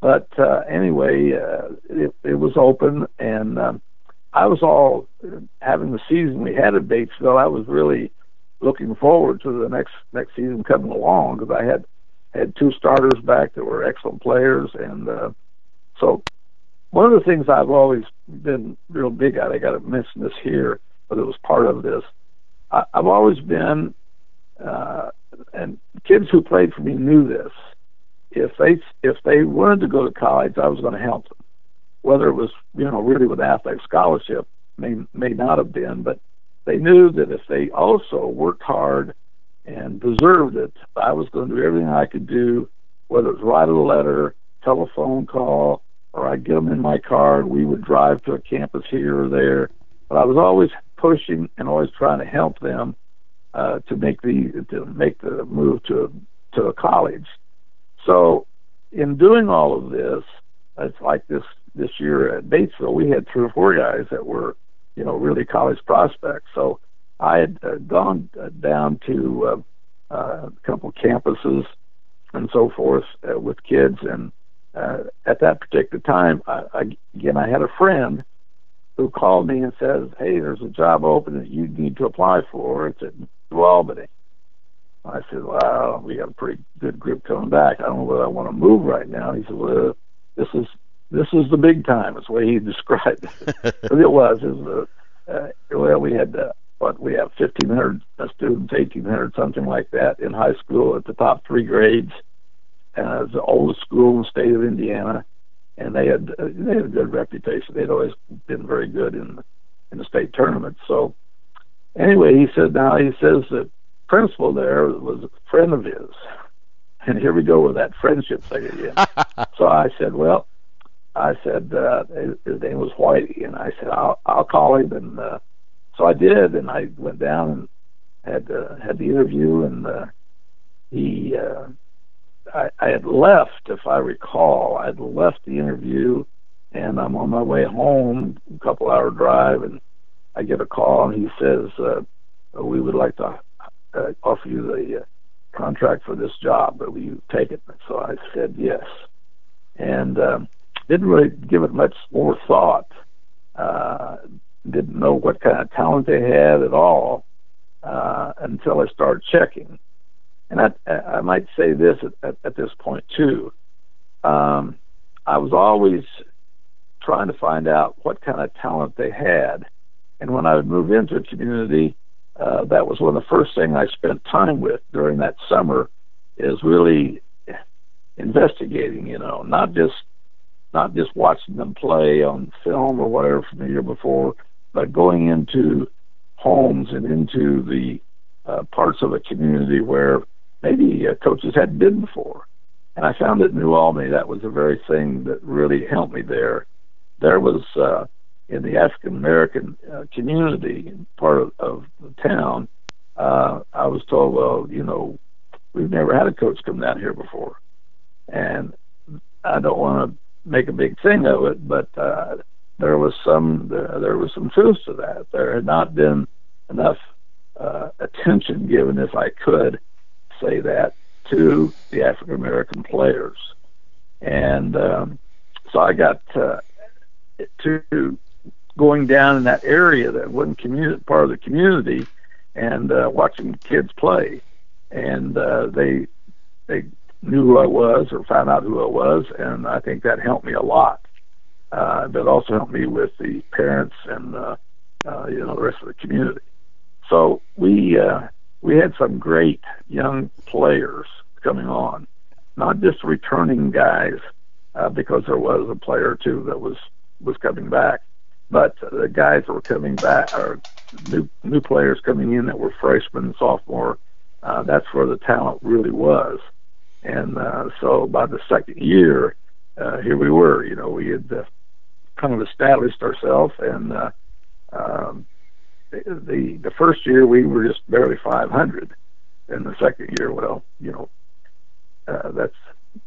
But uh, anyway, uh, it, it was open, and um, I was all having the season we had at Batesville. I was really looking forward to the next next season coming along because I had had two starters back that were excellent players, and uh, so one of the things I've always been real big at. I got to mention this here, but it was part of this. I, I've always been, uh, and kids who played for me knew this. If they if they wanted to go to college, I was going to help them whether it was you know really with athletic scholarship may may not have been, but they knew that if they also worked hard and deserved it, I was going to do everything I could do, whether it was write a letter, telephone call, or I'd get them in my car and we would drive to a campus here or there. But I was always pushing and always trying to help them uh, to make the to make the move to to a college. So in doing all of this, it's like this this year at Batesville, we had three or four guys that were, you know, really college prospects. So I had uh, gone uh, down to uh, uh, a couple campuses and so forth uh, with kids, and uh, at that particular time, I, I, again, I had a friend who called me and says, "Hey, there's a job open that you need to apply for. It's at New Albany." I said, "Well, we got a pretty good group coming back. I don't know whether I want to move right now." He said, "Well, this is this is the big time. It's the way he described it. it was. It was uh, uh, well, we had uh, what we have 1,500 students, 1,800, something like that, in high school at the top three grades. And it was the oldest school in the state of Indiana, and they had uh, they had a good reputation. They'd always been very good in in the state tournament. So anyway, he said now he says the principal there was a friend of his, and here we go with that friendship thing again. so I said, well, I said uh, his name was Whitey, and I said I'll I'll call him, and uh, so I did, and I went down and had uh, had the interview, and uh, he uh, I, I had left, if I recall, I'd left the interview, and I'm on my way home, a couple hour drive, and I get a call, and he says uh, we would like to uh, offer you the uh, contract for this job, but will you take it? So I said yes, and. Um, didn't really give it much more thought. Uh, didn't know what kind of talent they had at all uh, until I started checking. And I, I might say this at, at, at this point too. Um, I was always trying to find out what kind of talent they had. And when I would move into a community, uh, that was one of the first things I spent time with during that summer is really investigating, you know, not just not just watching them play on film or whatever from the year before, but going into homes and into the uh, parts of a community where maybe uh, coaches hadn't been before. And I found that New Albany, that was the very thing that really helped me there. There was uh, in the African American uh, community, part of, of the town, uh, I was told, well, you know, we've never had a coach come down here before. And I don't want to make a big thing of it, but uh, there was some there, there was some truth to that. There had not been enough uh, attention given, if I could say that, to the African American players, and um, so I got uh, to going down in that area that wasn't community part of the community, and uh, watching kids play, and uh, they they knew who I was or found out who I was, and I think that helped me a lot. Uh, but also helped me with the parents and uh, uh, you know the rest of the community. So we uh, we had some great young players coming on, not just returning guys uh, because there was a player or two that was was coming back, but the guys that were coming back are new new players coming in that were freshmen and sophomore. Uh, that's where the talent really was, and uh, so by the second year, uh, here we were. You know, we had uh, kind of established ourselves, and uh, um, the the first year we were just barely 500, and the second year, well, you know, uh, that's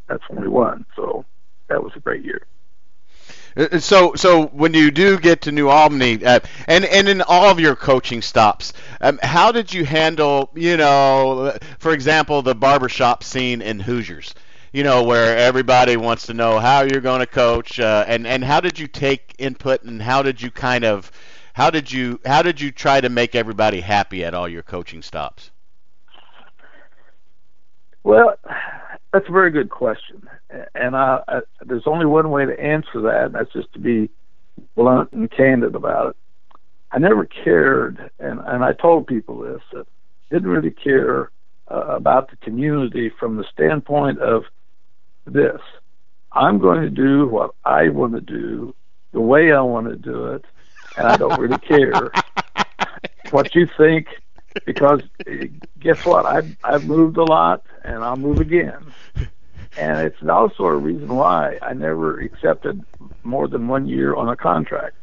that's when we won. So that was a great year. Uh, so, so when you do get to New Albany, uh, and and in all of your coaching stops, um, how did you handle, you know, for example, the barbershop scene in Hoosiers? You know, where everybody wants to know how you're going to coach, uh, and and how did you take input, and how did you kind of, how did you how did you try to make everybody happy at all your coaching stops? Well, that's a very good question, and I, I, there's only one way to answer that, and that's just to be blunt and candid about it. I never cared, and and I told people this that didn't really care uh, about the community from the standpoint of this. I'm going to do what I want to do, the way I want to do it, and I don't really care what you think because guess what? I've I've moved a lot, and I'll move again. And it's also a reason why I never accepted more than one year on a contract.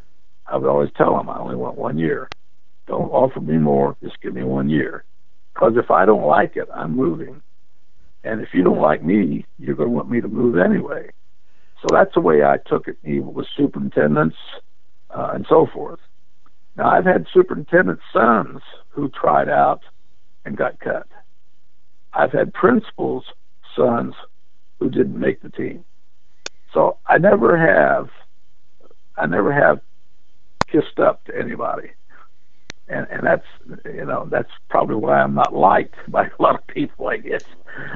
I would always tell them I only want one year. Don't offer me more. Just give me one year. Because if I don't like it, I'm moving. And if you don't like me, you're going to want me to move anyway. So that's the way I took it, even with superintendents uh, and so forth. Now, I've had superintendent sons who tried out and got cut. I've had principals' sons who didn't make the team. So I never have, I never have kissed up to anybody, and and that's you know that's probably why I'm not liked by a lot of people, I guess.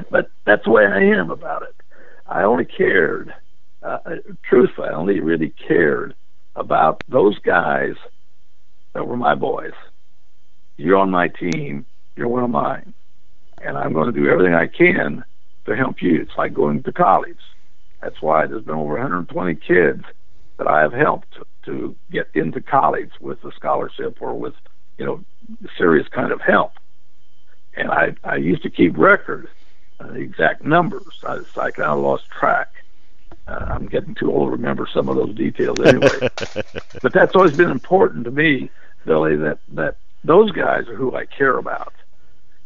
But that's the way I am about it. I only cared, uh, truthfully, I only really cared about those guys that were my boys. You're on my team. You're one of mine. And I'm going to do everything I can to help you. It's like going to college. That's why there's been over 120 kids that I have helped to, get into college with a scholarship or with, you know, serious kind of help. And I, I used to keep record, uh, the exact numbers. I, I kind of lost track. Uh, I'm getting too old to remember some of those details anyway. but that's always been important to me Billy, that that those guys are who I care about.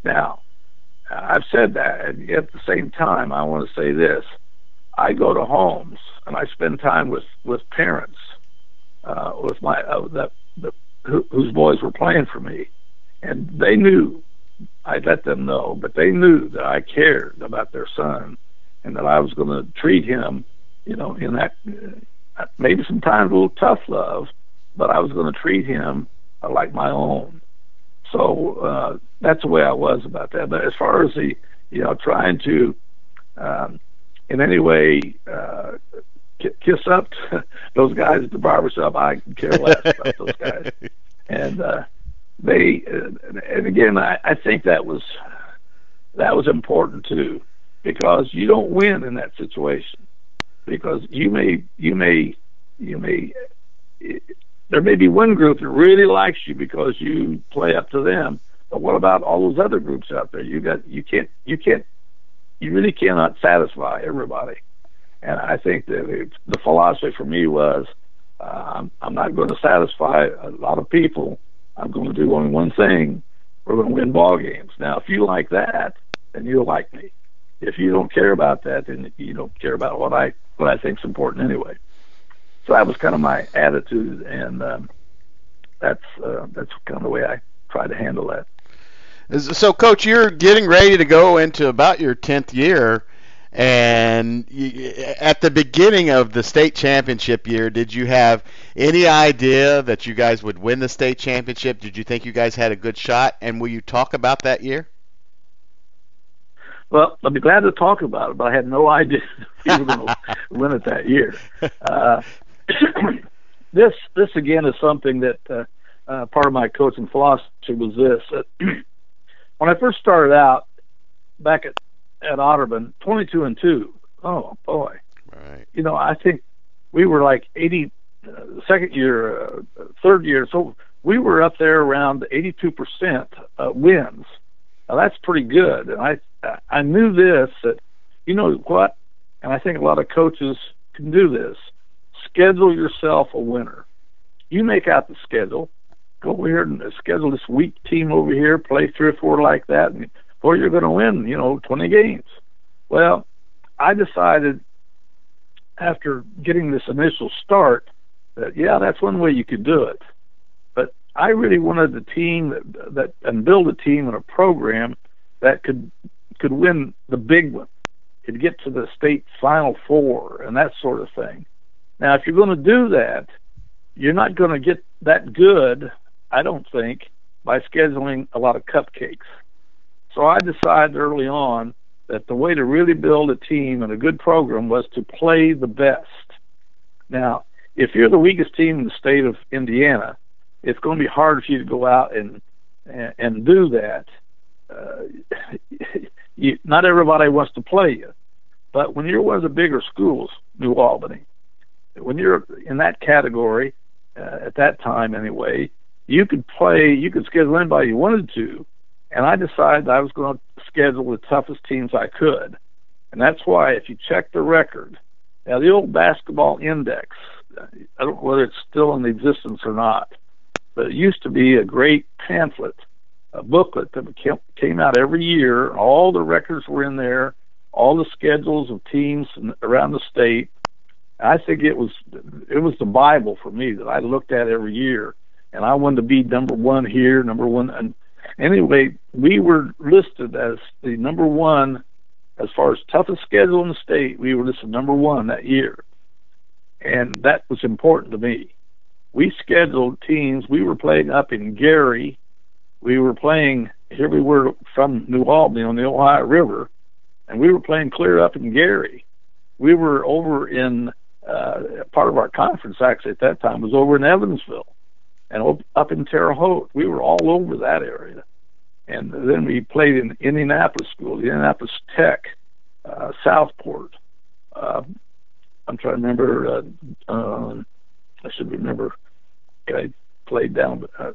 Now, I've said that, and at the same time, I want to say this: I go to homes and I spend time with with parents, uh, with my uh, that the, who, whose boys were playing for me, and they knew. I let them know, but they knew that I cared about their son, and that I was going to treat him, you know, in that uh, maybe sometimes a little tough love, but I was going to treat him like my own. So uh, that's the way I was about that. But as far as the, you know, trying to, um, in any way, uh, kiss up to those guys at the barbershop, I care less about those guys. And uh, they, uh, and again, I, I think that was that was important too, because you don't win in that situation, because you may you may you may there may be one group that really likes you because you play up to them, but what about all those other groups out there? You got you can't you can't you really cannot satisfy everybody. And I think that the philosophy for me was uh, I'm, I'm not going to satisfy a lot of people. I'm going to do only one thing. We're going to win ball games. Now, if you like that, then you'll like me. If you don't care about that, then you don't care about what I what I think is important anyway so that was kind of my attitude, and um, that's uh, that's kind of the way I try to handle that. So, coach, you're getting ready to go into about your tenth year, and you, at the beginning of the state championship year, did you have any idea that you guys would win the state championship? Did you think you guys had a good shot? And will you talk about that year? Well, I'd be glad to talk about it, but I had no idea we were going to win it that year. Uh, this this again is something that uh, uh, part of my coaching philosophy was this. when I first started out back at at Otterbein, 22 and two. Oh boy, right. you know I think we were like 80 uh, second year, uh, third year, so we were up there around 82 percent uh, wins. Now that's pretty good, and I I knew this that you know what, and I think a lot of coaches can do this. Schedule yourself a winner. You make out the schedule. Go over here and schedule this weak team over here, play three or four like that, and or you're going to win, you know, 20 games. Well, I decided after getting this initial start that yeah, that's one way you could do it. But I really wanted a team that, that and build a team and a program that could could win the big one, could get to the state final four and that sort of thing. Now, if you're going to do that, you're not going to get that good, I don't think, by scheduling a lot of cupcakes. So I decided early on that the way to really build a team and a good program was to play the best. Now, if you're the weakest team in the state of Indiana, it's going to be hard for you to go out and and, and do that. Uh, you, not everybody wants to play you, but when you're one of the bigger schools, New Albany, when you're in that category uh, at that time anyway, you could play, you could schedule anybody you wanted to, and I decided I was going to schedule the toughest teams I could, and that's why if you check the record, now the old basketball index, I don't know whether it's still in existence or not, but it used to be a great pamphlet, a booklet that came out every year. All the records were in there, all the schedules of teams around the state. I think it was it was the Bible for me that I looked at every year, and I wanted to be number one here, number one. And anyway, we were listed as the number one as far as toughest schedule in the state. We were listed number one that year and that was important to me. We scheduled teams. We were playing up in Gary. We were playing here. We were from New Albany on the Ohio River, and we were playing clear up in Gary. We were over in uh, part of our conference actually at that time was over in Evansville, and up in Terre Haute. We were all over that area, and then we played in Indianapolis School, Indianapolis Tech, uh, Southport, uh, I'm trying to remember. Uh, um, I should remember. I played down, uh,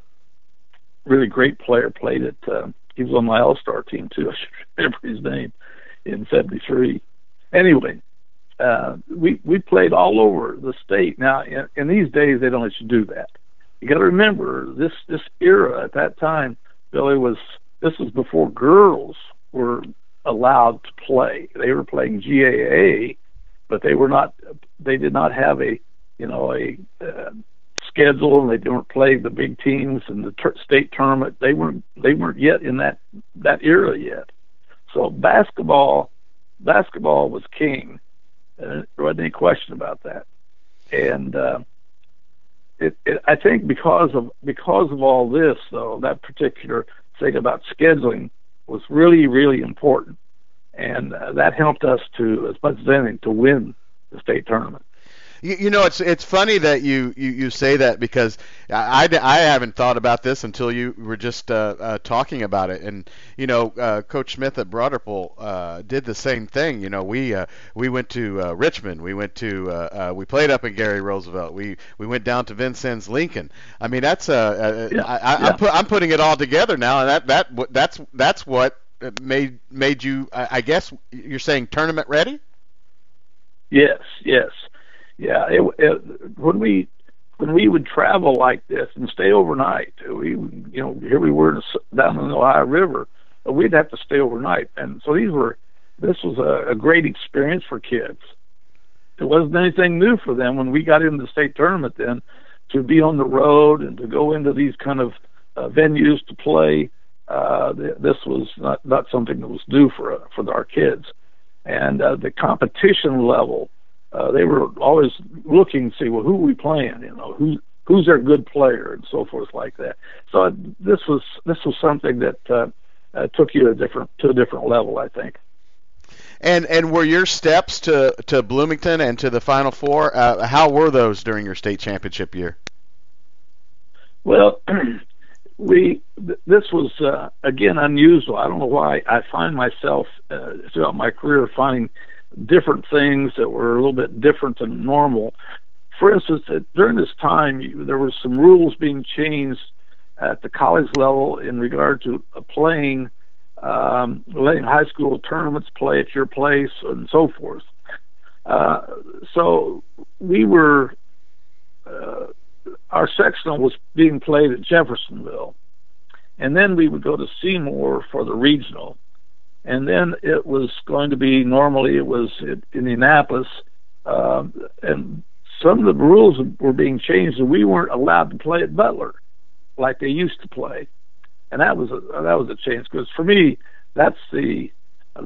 really great player. Played at. Uh, he was on my All Star team too. I should remember his name in '73. Anyway, uh, we we played all over the state. Now, in, in these days, they don't let you do that. You got to remember this this era at that time. Billy was this was before girls were allowed to play. They were playing GAA but they were not. They did not have a you know a uh, schedule, and they weren't playing the big teams and the ter- state tournament. They weren't. They weren't yet in that that era yet. So basketball, basketball was king. Uh, there wasn't any question about that. And uh, it, it, I think because of because of all this, though, that particular thing about scheduling was really really important and uh, that helped us to, as much as anything, to win the state tournament. You, you know, it's it's funny that you, you, you say that because I, I, I haven't thought about this until you were just uh, uh, talking about it. And you know, uh, Coach Smith at Ripple uh, did the same thing. You know, we uh, we went to uh, Richmond, we went to uh, uh, we played up in Gary Roosevelt, we we went down to Vincennes Lincoln. I mean, that's uh, uh yeah. I, I, yeah. I'm, pu- I'm putting it all together now, and that that that's that's what made made you? I guess you're saying tournament ready. Yes, yes, yeah. It, it, when we when we would travel like this and stay overnight, we you know here we were down in the Ohio River, we'd have to stay overnight, and so these were this was a, a great experience for kids. It wasn't anything new for them when we got into the state tournament. Then to be on the road and to go into these kind of uh, venues to play uh, this was not, not something that was new for uh, for our kids, and uh, the competition level. Uh, they were always looking to see well who are we playing, you know who who's their good player and so forth like that. So this was this was something that uh, uh, took you to a different to a different level, I think. And and were your steps to, to Bloomington and to the Final Four? Uh, how were those during your state championship year? Well, we this was uh, again unusual. I don't know why. I find myself uh, throughout my career finding different things that were a little bit different than normal. For instance, during this time, there were some rules being changed at the college level in regard to playing, um, letting high school tournaments play at your place and so forth. Uh, so we were, uh, our sectional was being played at Jeffersonville. And then we would go to Seymour for the regional and then it was going to be normally it was in Indianapolis, um, and some of the rules were being changed, and we weren't allowed to play at Butler like they used to play, and that was a that was a change because for me that's the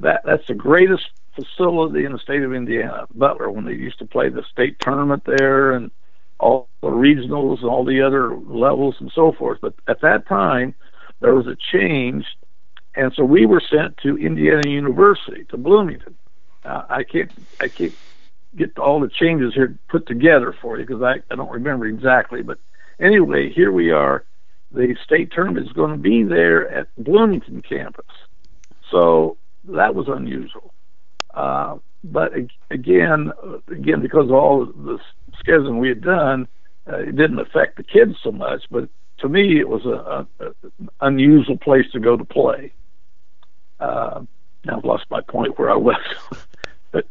that that's the greatest facility in the state of Indiana, Butler, when they used to play the state tournament there and all the regionals and all the other levels and so forth. But at that time, there was a change and so we were sent to Indiana University to Bloomington. Uh, I can't I can't get all the changes here put together for you because I, I don't remember exactly. But anyway, here we are. The state tournament is going to be there at Bloomington campus, so that was unusual. Uh, but again, again because of all the scheduling we had done, uh, it didn't affect the kids so much. But to me, it was a, a, a unusual place to go to play. Uh, I've lost my point where I was. but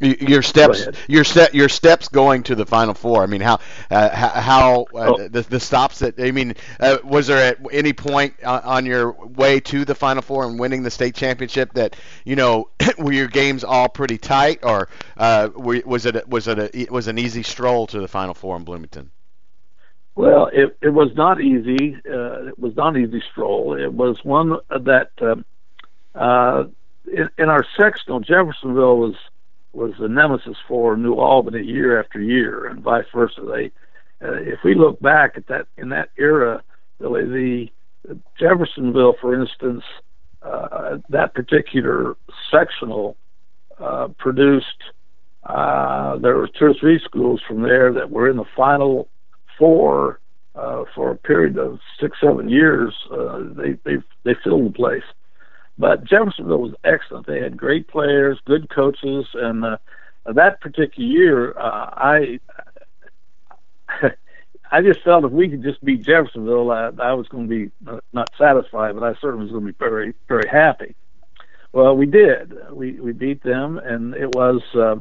your steps, your step, your steps going to the final four. I mean, how, uh, how uh, oh. the, the stops that I mean, uh, was there at any point on, on, your way to the final four and winning the state championship that you know were your games all pretty tight, or uh, were, was it was it a, was an easy stroll to the final four in Bloomington? Well, it, it was not easy. Uh, it was not an easy stroll. It was one that uh, uh, in, in our sectional, Jeffersonville was was the nemesis for New Albany year after year, and vice versa. They, uh, if we look back at that in that era, really the Jeffersonville, for instance, uh, that particular sectional uh, produced. Uh, there were two or three schools from there that were in the final four uh, for a period of six, seven years. Uh, they they they filled the place. But Jeffersonville was excellent. They had great players, good coaches, and uh, that particular year, uh, I I just felt if we could just beat Jeffersonville, I, I was going to be not satisfied, but I certainly was going to be very very happy. Well, we did. We we beat them, and it was uh,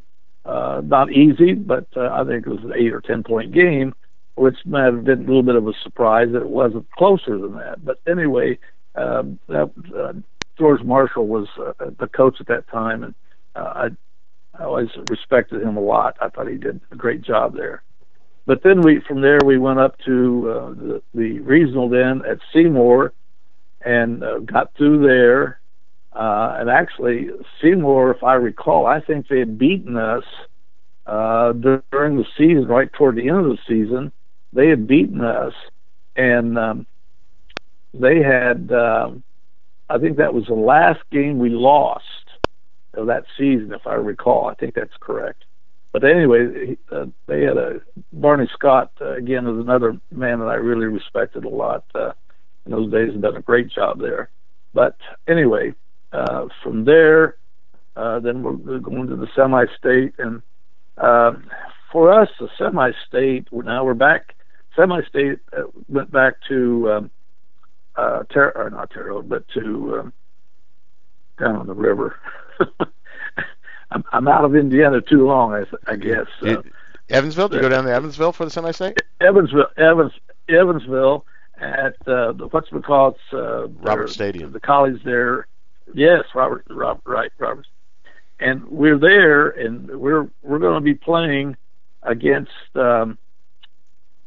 uh, not easy, but uh, I think it was an eight or ten point game which might have been a little bit of a surprise that it wasn't closer than that. But anyway, um, that, uh, George Marshall was uh, the coach at that time, and uh, I, I always respected him a lot. I thought he did a great job there. But then we, from there, we went up to uh, the, the regional then at Seymour, and uh, got through there. Uh, and actually, Seymour, if I recall, I think they had beaten us uh, during the season, right toward the end of the season they had beaten us, and um, they had. Um, I think that was the last game we lost of that season, if I recall. I think that's correct. But anyway, uh, they had a Barney Scott uh, again is another man that I really respected a lot. Uh, in those days, had done a great job there. But anyway, uh, from there, uh, then we're going to the semi-state, and uh, for us, the semi-state. Now we're back semi-state uh, went back to um, uh, Ter- or not Terre but to um, down on the river. I'm, I'm out of Indiana too long, I, I guess. Uh, Evansville? Did you go down to Evansville for the semi-state? Evansville, Evans, Evansville at uh, the what's it called? Uh, Robert Stadium. The college there. Yes, Robert. Robert. Right, Robert. And we're there, and we're we're going to be playing against um,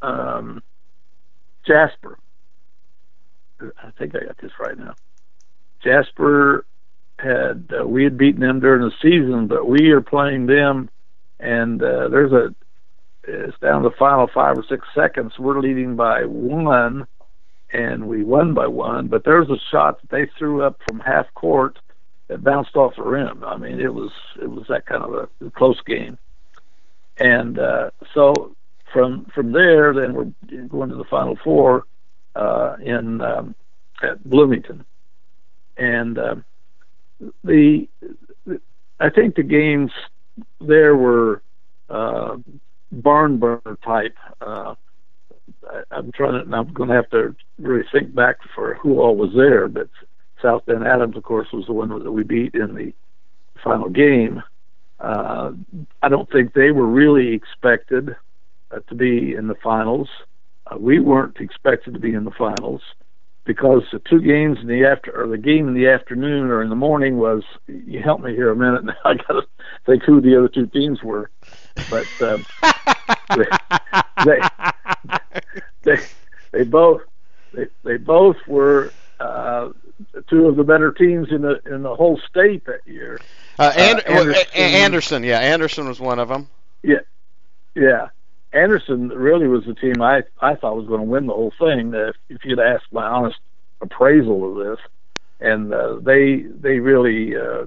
um, Jasper. I think I got this right now. Jasper had uh, we had beaten them during the season, but we are playing them, and uh, there's a it's down to the final five or six seconds. We're leading by one, and we won by one. But there's a shot that they threw up from half court it bounced off the rim. I mean, it was it was that kind of a close game, and uh, so from from there, then we're going to the Final Four uh, in um, at Bloomington, and uh, the I think the games there were uh, barn burner type. Uh, I, I'm trying to. I'm going to have to really think back for who all was there, but South Bend Adams, of course, was the one that we beat in the final game. Uh, I don't think they were really expected to be in the finals. Uh, we weren't expected to be in the finals because the two games in the after or the game in the afternoon or in the morning was. You help me here a minute. Now I got to think who the other two teams were, but um, they, they they they both they they both were. Uh, two of the better teams in the in the whole state that year. Uh, and, uh, Anderson, Anderson, yeah, Anderson was one of them. Yeah, yeah. Anderson really was the team I I thought was going to win the whole thing. If, if you'd asked my honest appraisal of this, and uh, they they really uh,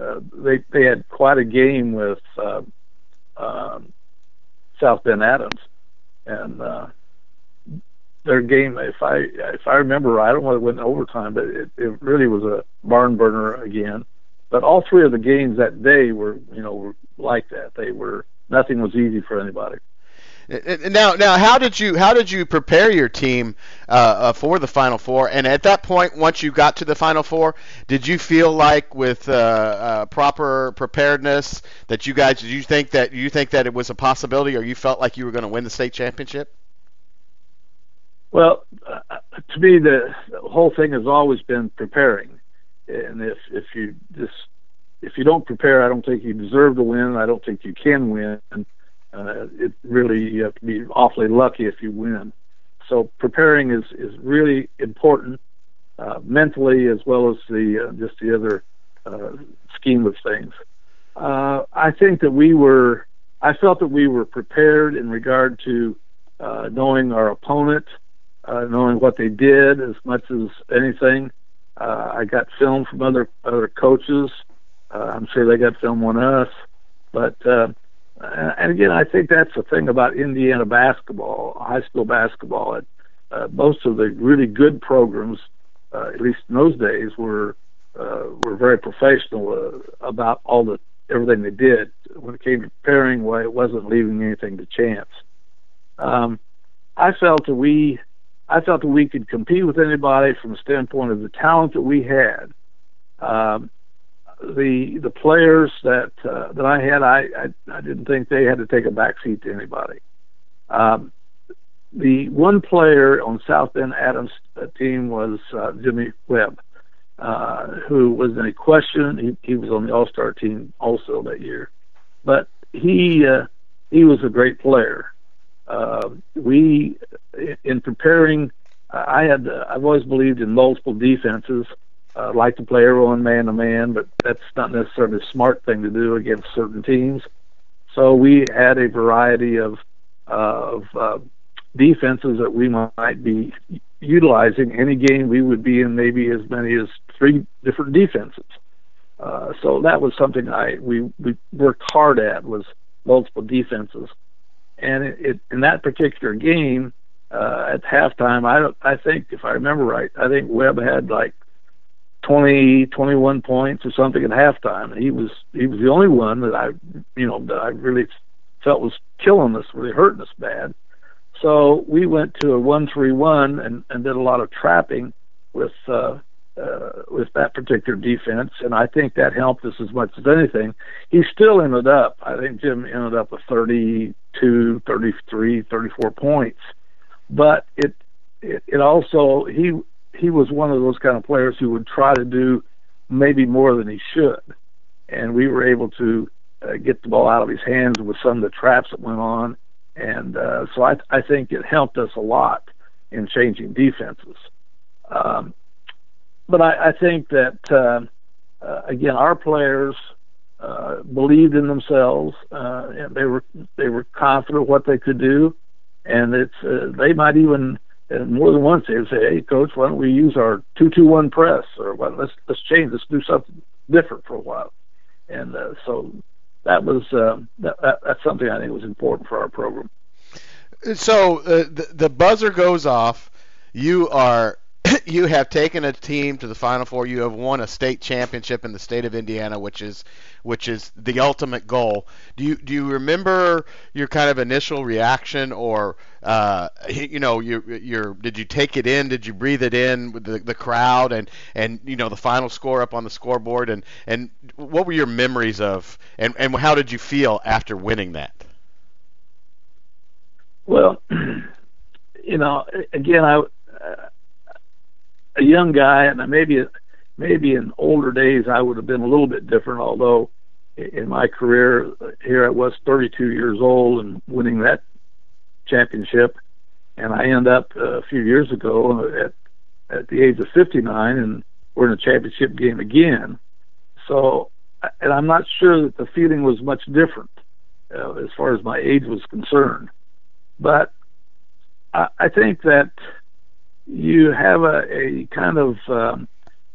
uh, they they had quite a game with uh, um, South Bend Adams, and uh, their game, if I if I remember right, I don't know it went in overtime, but it, it really was a barn burner again. But all three of the games that day were, you know, were like that. They were nothing was easy for anybody. Now, now, how did you how did you prepare your team uh, uh, for the Final Four? And at that point, once you got to the Final Four, did you feel like with uh, uh, proper preparedness that you guys did you think that you think that it was a possibility, or you felt like you were going to win the state championship? Well, uh, to me, the, the whole thing has always been preparing, and if if you just if you don't prepare, I don't think you deserve to win. I don't think you can win. Uh, it really you have to be awfully lucky if you win. So preparing is is really important uh, mentally as well as the uh, just the other uh, scheme of things. Uh, I think that we were. I felt that we were prepared in regard to uh, knowing our opponent uh, knowing what they did as much as anything. Uh, I got film from other other coaches. Uh, I'm sure they got film on us, but uh, and again, I think that's the thing about Indiana basketball, high school basketball. It, uh, most of the really good programs, uh, at least in those days, were uh, were very professional uh, about all the everything they did. When it came to preparing, well, it wasn't leaving anything to chance. Um, I felt that we I felt that we could compete with anybody from the standpoint of the talent that we had. Um, the the players that uh, that I had, I, I I didn't think they had to take a backseat to anybody. Um, the one player on South Bend Adams team was uh, Jimmy Webb, uh, who was in a question. He, he was on the All Star team also that year, but he uh, he was a great player. Uh, we, in preparing, I had I've always believed in multiple defenses. Uh, like to play everyone man to man, but that's not necessarily a smart thing to do against certain teams. So we had a variety of uh, of uh, defenses that we might be utilizing. Any game we would be in maybe as many as three different defenses. Uh, so that was something I we we worked hard at was multiple defenses and it, it in that particular game uh, at halftime, I I think if I remember right, I think Webb had like 20, 21 points or something at halftime. And He was he was the only one that I you know that I really felt was killing us, really hurting us bad. So we went to a one-three-one and and did a lot of trapping with uh, uh, with that particular defense, and I think that helped us as much as anything. He still ended up, I think Jim ended up with 32, 33, 34 points, but it, it, it also he he was one of those kind of players who would try to do maybe more than he should, and we were able to uh, get the ball out of his hands with some of the traps that went on, and uh, so I I think it helped us a lot in changing defenses. Um, but I, I think that uh, uh, again, our players uh, believed in themselves. Uh, and they were they were confident what they could do, and it's uh, they might even and more than once they would say, "Hey, coach, why don't we use our two-two-one press, or well, let's let's change, let's do something different for a while." And uh, so that was uh, that, that's something I think was important for our program. So uh, the the buzzer goes off. You are you have taken a team to the Final Four. You have won a state championship in the state of Indiana, which is which is the ultimate goal. Do you do you remember your kind of initial reaction, or uh, you know, your your did you take it in? Did you breathe it in with the, the crowd and and you know the final score up on the scoreboard and and what were your memories of and and how did you feel after winning that? Well, you know, again, I. Uh, a young guy, and maybe maybe in older days I would have been a little bit different. Although in my career here I was 32 years old and winning that championship, and I end up uh, a few years ago at at the age of 59, and we're in a championship game again. So, and I'm not sure that the feeling was much different uh, as far as my age was concerned, but I, I think that you have a, a kind of um,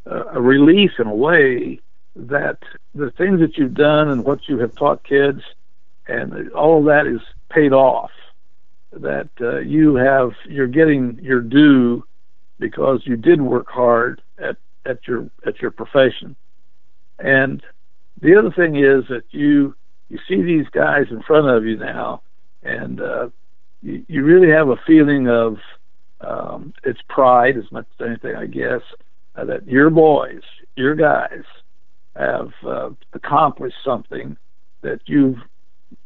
a relief in a way that the things that you've done and what you have taught kids and all of that is paid off. That uh, you have you're getting your due because you did work hard at at your at your profession. And the other thing is that you you see these guys in front of you now and uh, you, you really have a feeling of um, it's pride as much as anything, I guess, uh, that your boys, your guys, have uh, accomplished something that you've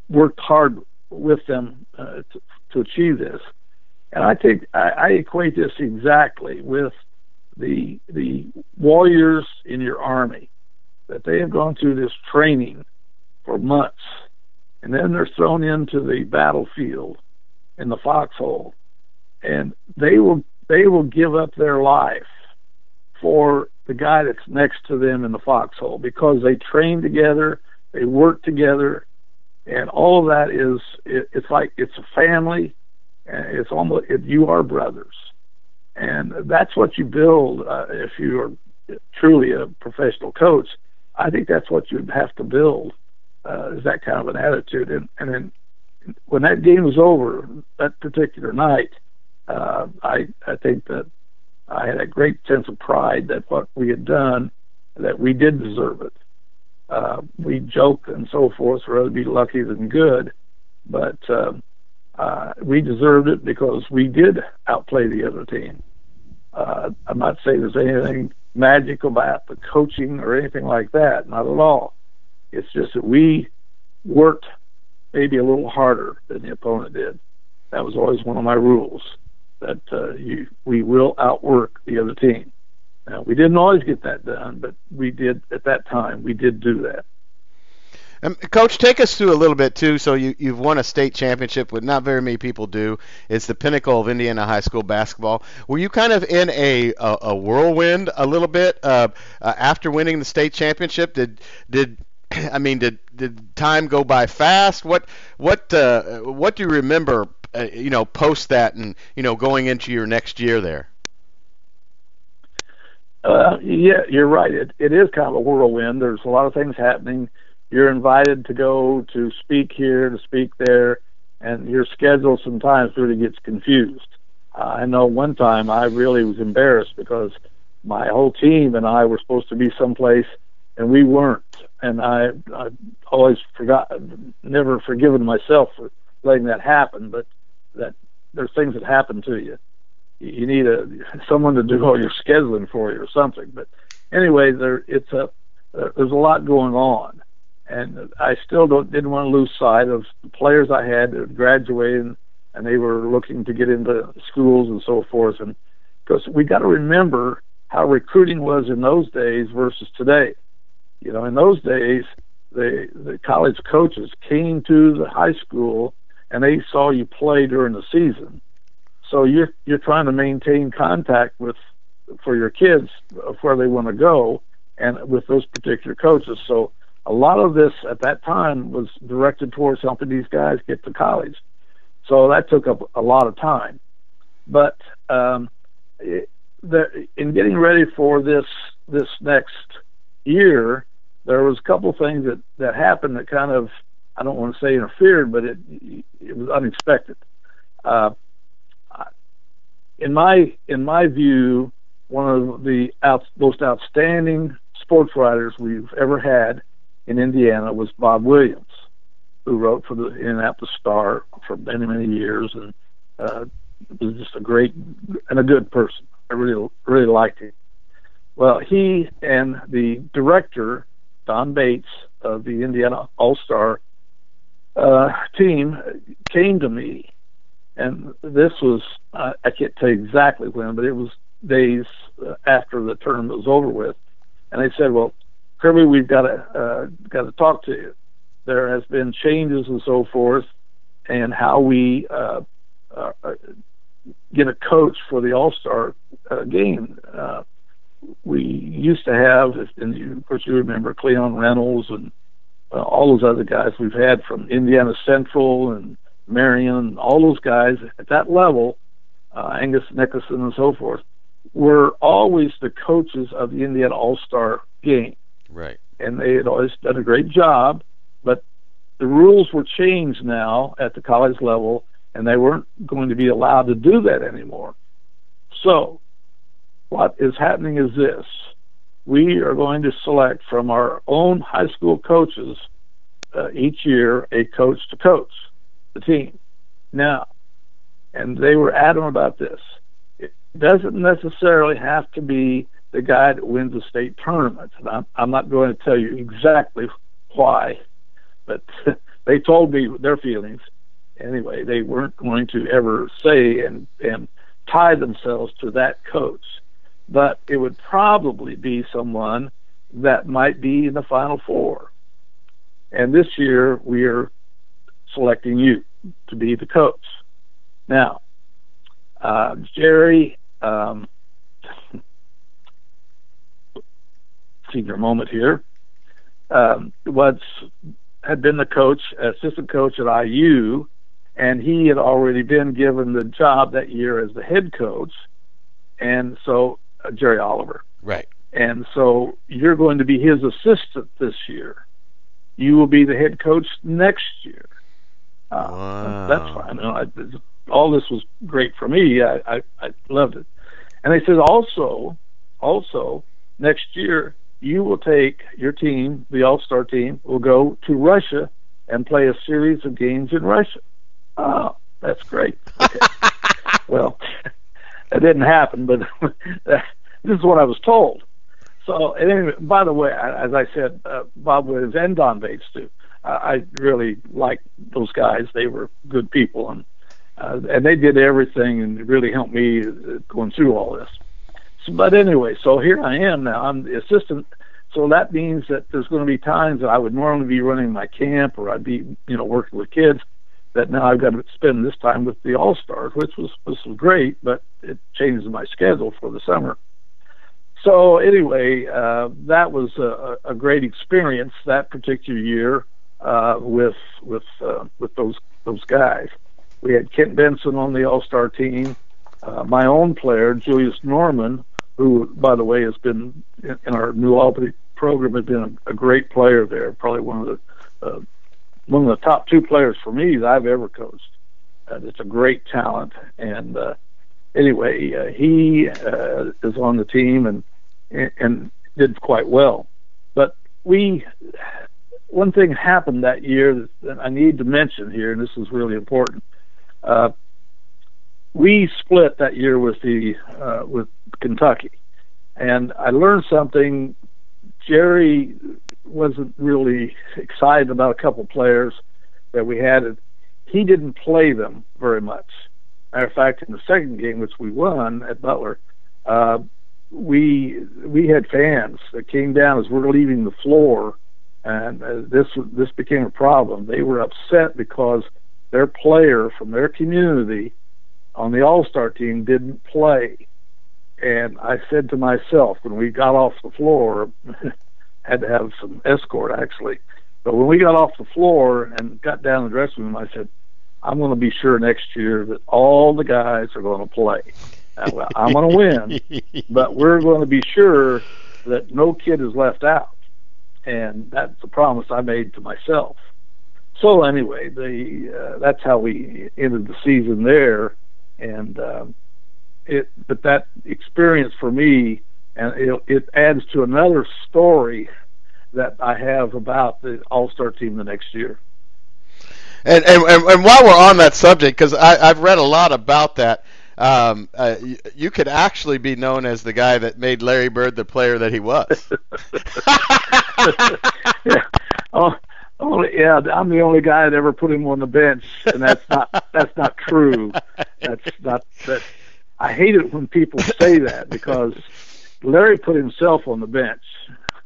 worked hard with them uh, to, to achieve this. And I think I, I equate this exactly with the the warriors in your army that they have gone through this training for months, and then they're thrown into the battlefield in the foxhole and they will they will give up their life for the guy that's next to them in the foxhole because they train together, they work together, and all of that is it, it's like it's a family, and it's almost it, you are brothers, and that's what you build uh, if you are truly a professional coach. I think that's what you have to build uh, is that kind of an attitude, and and then when that game was over that particular night uh, I I think that I had a great sense of pride that what we had done, that we did deserve it. Uh, we joke and so forth, rather be lucky than good, but uh, uh, we deserved it because we did outplay the other team. Uh, I'm not saying there's anything magic about the coaching or anything like that, not at all. It's just that we worked maybe a little harder than the opponent did. That was always one of my rules that uh, you, we will outwork the other team. Now, we didn't always get that done, but we did at that time. We did do that. Um, Coach, take us through a little bit too. So you, you've won a state championship, what not very many people do. It's the pinnacle of Indiana high school basketball. Were you kind of in a a, a whirlwind a little bit uh, uh, after winning the state championship? Did did I mean did did time go by fast? What what uh, what do you remember uh, you know, post that and you know, going into your next year there? Uh, yeah, you're right. It it is kind of a whirlwind. There's a lot of things happening. You're invited to go to speak here, to speak there, and your schedule sometimes really gets confused. Uh, I know one time I really was embarrassed because my whole team and I were supposed to be someplace and we weren't. And I I always forgot, never forgiven myself for letting that happen. But that there's things that happen to you. You need a someone to do all your scheduling for you or something. But anyway, there it's a there's a lot going on, and I still don't didn't want to lose sight of the players I had that graduated and they were looking to get into schools and so forth. And because we got to remember how recruiting was in those days versus today. You know, in those days, the the college coaches came to the high school and they saw you play during the season. So you're you're trying to maintain contact with for your kids of where they want to go and with those particular coaches. So a lot of this at that time was directed towards helping these guys get to college. So that took up a lot of time. But um, the, in getting ready for this this next year, there was a couple things that that happened that kind of I don't want to say interfered, but it it was unexpected. Uh, in my in my view, one of the out, most outstanding sports writers we've ever had in Indiana was Bob Williams, who wrote for the Indianapolis Star for many many years and uh, was just a great and a good person. I really really liked him. Well, he and the director Don Bates of the Indiana All Star uh, team came to me, and this was uh, I can't tell you exactly when, but it was days uh, after the tournament was over with, and they said, "Well, Kirby, we've got to uh, got to talk to you. There has been changes and so forth, and how we uh, uh, get a coach for the All Star uh, game." Uh, we used to have, and of course you remember Cleon Reynolds and uh, all those other guys we've had from Indiana Central and Marion, all those guys at that level, uh, Angus Nicoson and so forth, were always the coaches of the Indiana All Star game. Right. And they had always done a great job, but the rules were changed now at the college level, and they weren't going to be allowed to do that anymore. So what is happening is this we are going to select from our own high school coaches uh, each year a coach to coach the team. Now, and they were adamant about this. It doesn't necessarily have to be the guy that wins the state tournament. I'm, I'm not going to tell you exactly why, but they told me their feelings. Anyway, they weren't going to ever say and, and tie themselves to that coach but it would probably be someone that might be in the Final Four. And this year we are selecting you to be the coach. Now, uh, Jerry, um, senior moment here, um, was had been the coach, assistant coach at IU, and he had already been given the job that year as the head coach. And so Jerry Oliver. Right. And so you're going to be his assistant this year. You will be the head coach next year. Uh, wow. That's fine. You know, I, all this was great for me. I, I, I loved it. And they said also, also next year you will take your team, the All Star team, will go to Russia and play a series of games in Russia. Oh, that's great. Okay. well, it didn't happen, but this is what I was told. So, anyway, by the way, as I said, uh, Bob Williams and Don Bates too. Uh, I really liked those guys. They were good people, and uh, and they did everything and really helped me uh, going through all this. So, but anyway, so here I am now. I'm the assistant. So that means that there's going to be times that I would normally be running my camp or I'd be, you know, working with kids that now I've got to spend this time with the All Stars, which was was great, but it changes my schedule for the summer. So anyway, uh, that was a, a great experience that particular year uh, with with uh, with those those guys. We had Kent Benson on the All Star team. Uh, my own player, Julius Norman, who, by the way, has been in our New Albany program, has been a, a great player there. Probably one of the uh, one of the top two players for me that I've ever coached. Uh, it's a great talent, and uh, anyway, uh, he uh, is on the team and and did quite well. But we, one thing happened that year that I need to mention here, and this is really important. Uh, we split that year with the uh, with Kentucky, and I learned something. Jerry wasn't really excited about a couple players that we had. He didn't play them very much. Matter of fact, in the second game, which we won at Butler, uh, we we had fans that came down as we're leaving the floor, and uh, this this became a problem. They were upset because their player from their community on the All Star team didn't play. And I said to myself when we got off the floor, had to have some escort actually. But when we got off the floor and got down the dressing room, I said, I'm going to be sure next year that all the guys are going to play. Uh, I'm going to win, but we're going to be sure that no kid is left out, and that's a promise I made to myself. So anyway, the uh, that's how we ended the season there, and um, it. But that experience for me, and it, it adds to another story that I have about the All Star team the next year. And, and and while we're on that subject, because I've read a lot about that, um, uh, you, you, could actually be known as the guy that made Larry Bird the player that he was. yeah. Oh, oh, yeah. I'm the only guy that ever put him on the bench, and that's not that's not true. That's not that. I hate it when people say that because Larry put himself on the bench,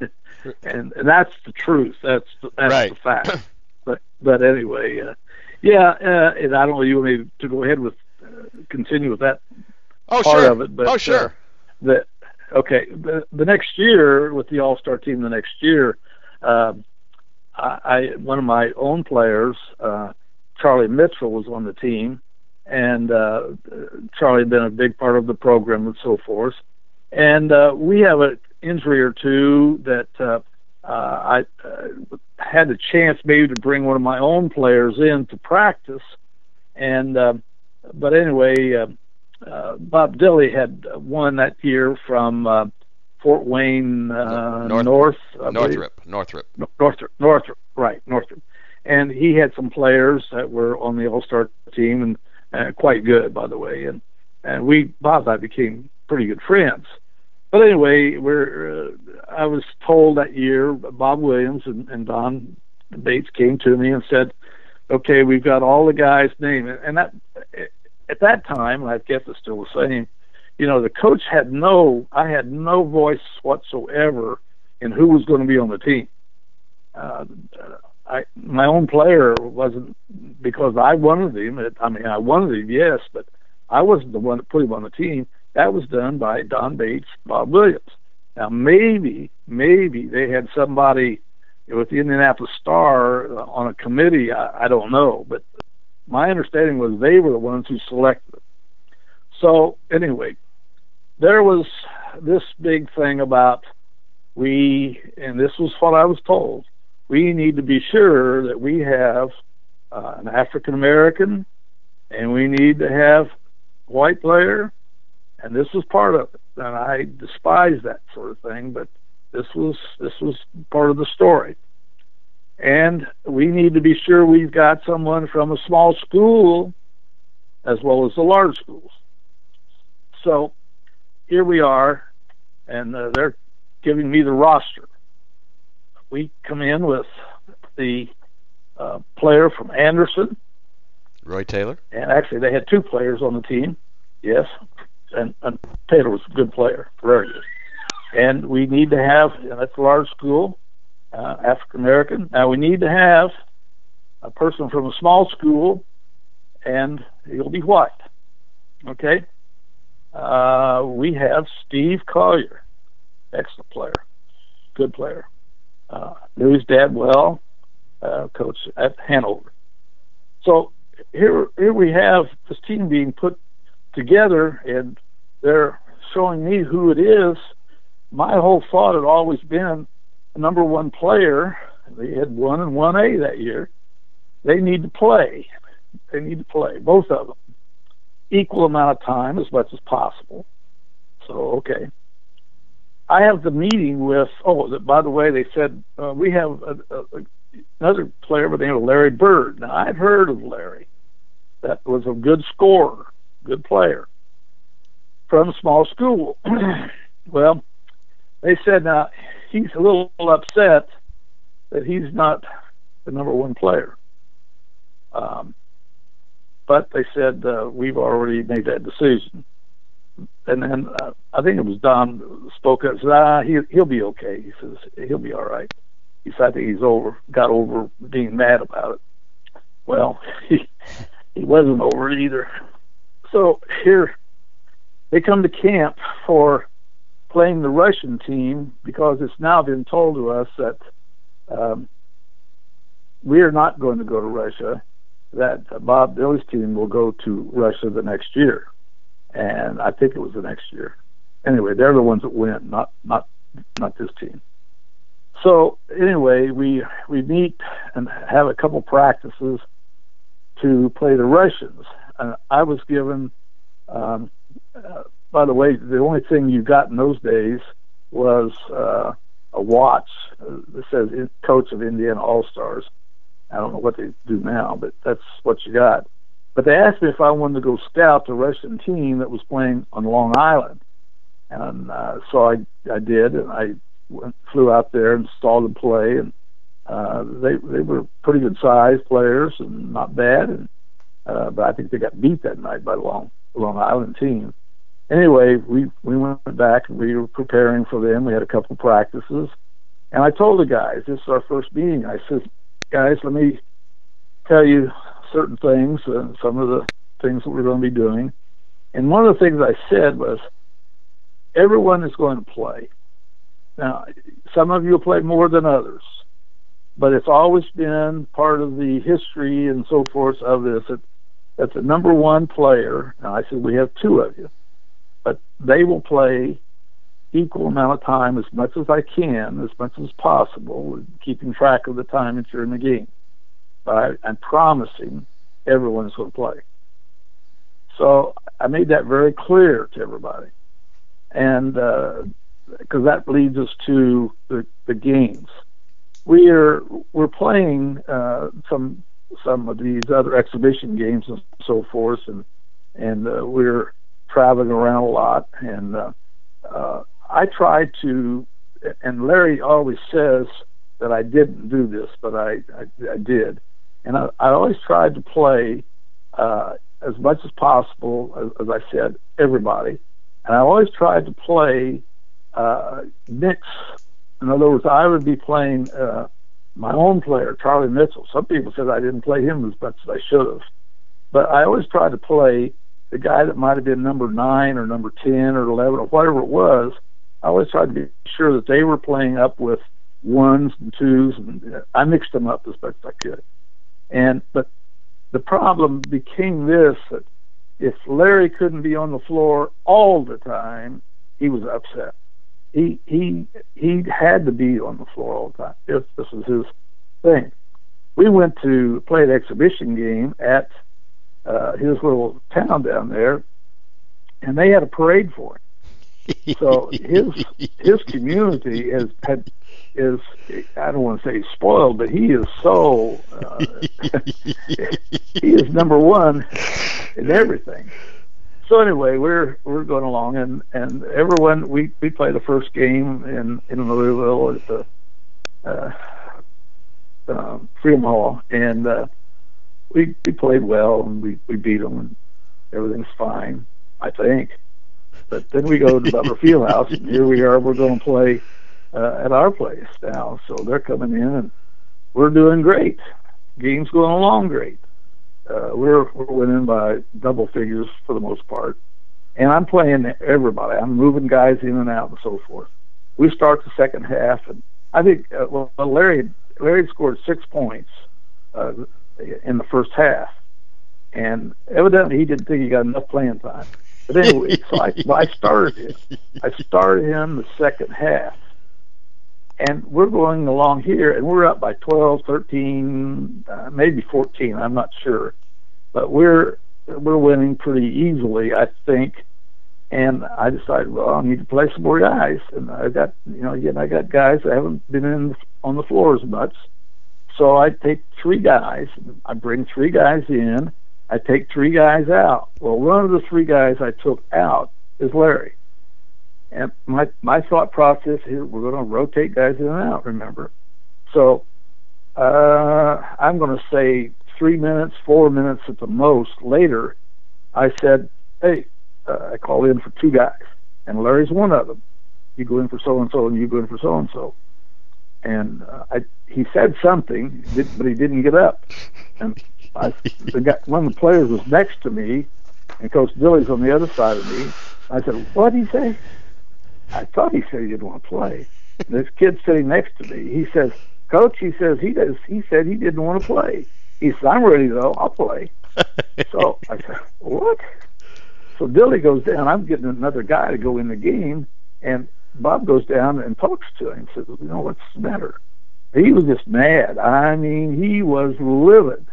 and, and that's the truth. That's the, that's right. the fact. But but anyway, uh, yeah. Uh, and I don't know. You want me to go ahead with uh, continue with that oh, part sure. of it? But oh sure. Uh, the okay. The the next year with the All Star team, the next year, um, I, I one of my own players, uh, Charlie Mitchell, was on the team, and uh, Charlie had been a big part of the program and so forth. And uh, we have an injury or two that uh, uh, I uh, had the chance maybe to bring one of my own players in to practice, and uh, but anyway, Bob Dille had won that year from Fort Wayne uh, North, North Northrop, Northrop, Northrop, Northrop, right, Northrop, and he had some players that were on the All Star team and uh, quite good, by the way, and and we Bob and I became pretty good friends. But anyway, we're uh, I was told that year Bob Williams and, and Don Bates came to me and said, "Okay, we've got all the guys' names," and that at that time, I guess it's still the same. You know, the coach had no, I had no voice whatsoever in who was going to be on the team. Uh, I my own player wasn't because I wanted him. I mean, I wanted him, yes, but I wasn't the one that put him on the team. That was done by Don Bates, Bob Williams. Now maybe, maybe they had somebody with the Indianapolis Star uh, on a committee. I, I don't know, but my understanding was they were the ones who selected it. So anyway, there was this big thing about we, and this was what I was told. We need to be sure that we have uh, an African American, and we need to have a white player, and this was part of it. And I despise that sort of thing, but this was this was part of the story. And we need to be sure we've got someone from a small school as well as the large schools. So here we are, and uh, they're giving me the roster. We come in with the uh, player from Anderson, Roy Taylor, and actually they had two players on the team. Yes, and, and Taylor was a good player, very good. And we need to have, and that's a large school, uh, African American. Now we need to have a person from a small school, and he'll be white. Okay. Uh, we have Steve Collier, excellent player, good player. Uh, knew his dad well, uh, coach at Hanover. So here, here we have this team being put together, and they're showing me who it is. My whole thought had always been number one player. They had one and one A that year. They need to play. They need to play both of them equal amount of time as much as possible. So okay. I have the meeting with. Oh, by the way, they said uh, we have a, a, another player by the name of Larry Bird. Now I'd heard of Larry. That was a good scorer, good player from small school. well, they said now he's a little upset that he's not the number one player. Um, but they said uh, we've already made that decision. And then uh, I think it was Don spoke up. Said, "Ah, he he'll be okay." He says he'll be all right. He said, "I think he's over, got over being mad about it." Well, he he wasn't over it either. So here they come to camp for playing the Russian team because it's now been told to us that um, we are not going to go to Russia that Bob Dille's team will go to Russia the next year, and I think it was the next year. Anyway, they're the ones that win, not not not this team. So anyway, we we meet and have a couple practices to play the Russians. And I was given, um, uh, by the way, the only thing you got in those days was uh, a watch that says "Coach of Indiana All Stars." I don't know what they do now, but that's what you got. But they asked me if I wanted to go scout the Russian team that was playing on Long Island, and uh, so I I did, and I went, flew out there and saw them play, and uh, they they were pretty good sized players and not bad, and uh, but I think they got beat that night by the Long Long Island team. Anyway, we we went back and we were preparing for them. We had a couple practices, and I told the guys, "This is our first meeting." I said, "Guys, let me tell you certain things, uh, some of the things that we're going to be doing." And one of the things I said was, "Everyone is going to play. Now, some of you will play more than others." but it's always been part of the history and so forth of this that, that the number one player, now I said we have two of you, but they will play equal amount of time as much as I can, as much as possible, keeping track of the time that you're in the game. But I'm promising everyone's going to play. So I made that very clear to everybody. And because uh, that leads us to the, the games we are we're playing uh, some some of these other exhibition games and so forth, and and uh, we're traveling around a lot. And uh, uh, I try to, and Larry always says that I didn't do this, but I I, I did, and I, I always tried to play uh, as much as possible, as, as I said, everybody, and I always tried to play uh, mix in other words, I would be playing uh, my own player, Charlie Mitchell. Some people said I didn't play him as much as I should have, but I always tried to play the guy that might have been number nine or number ten or eleven or whatever it was. I always tried to be sure that they were playing up with ones and twos, and I mixed them up as best I could. And but the problem became this: that if Larry couldn't be on the floor all the time, he was upset he he he had to be on the floor all the time. If this was his thing, we went to play an exhibition game at uh, his little town down there, and they had a parade for him. So his his community has had is I don't want to say spoiled, but he is so uh, he is number one in everything so anyway, we're we're going along, and and everyone we we play the first game in in Louisville at the uh, uh, Freedom Hall, and uh, we we played well, and we we beat them, and everything's fine, I think. But then we go to Butler Fieldhouse, and here we are. We're going to play uh, at our place now, so they're coming in, and we're doing great. Game's going along great uh, we're we're winning by double figures for the most part, and I'm playing everybody. I'm moving guys in and out and so forth. We start the second half, and I think uh, well, Larry Larry scored six points uh, in the first half, and evidently he didn't think he got enough playing time. But anyway, so I, I started him. I started him the second half, and we're going along here, and we're up by 12, 13, uh, maybe 14. I'm not sure, but we're we're winning pretty easily, I think. And I decided, well, I need to play some more guys, and I got, you know, again, I got guys that haven't been in on the floor as much. So I take three guys, I bring three guys in, I take three guys out. Well, one of the three guys I took out is Larry. And my my thought process here, we're going to rotate guys in and out. Remember, so uh, I'm going to say three minutes, four minutes at the most. Later, I said, "Hey, uh, I call in for two guys, and Larry's one of them. You go in for so and so, and you go in for so and so." And uh, I, he said something, but he didn't get up. And I, the guy, one of the players was next to me, and Coach Dille's on the other side of me. I said, "What did he say?" I thought he said he didn't want to play. And this kid sitting next to me, he says, "Coach," he says he does. He said he didn't want to play. He said, I'm ready though. I'll play. so I said, what? So Dille goes down. I'm getting another guy to go in the game, and Bob goes down and talks to him. And says, you know, what's the matter? He was just mad. I mean, he was livid.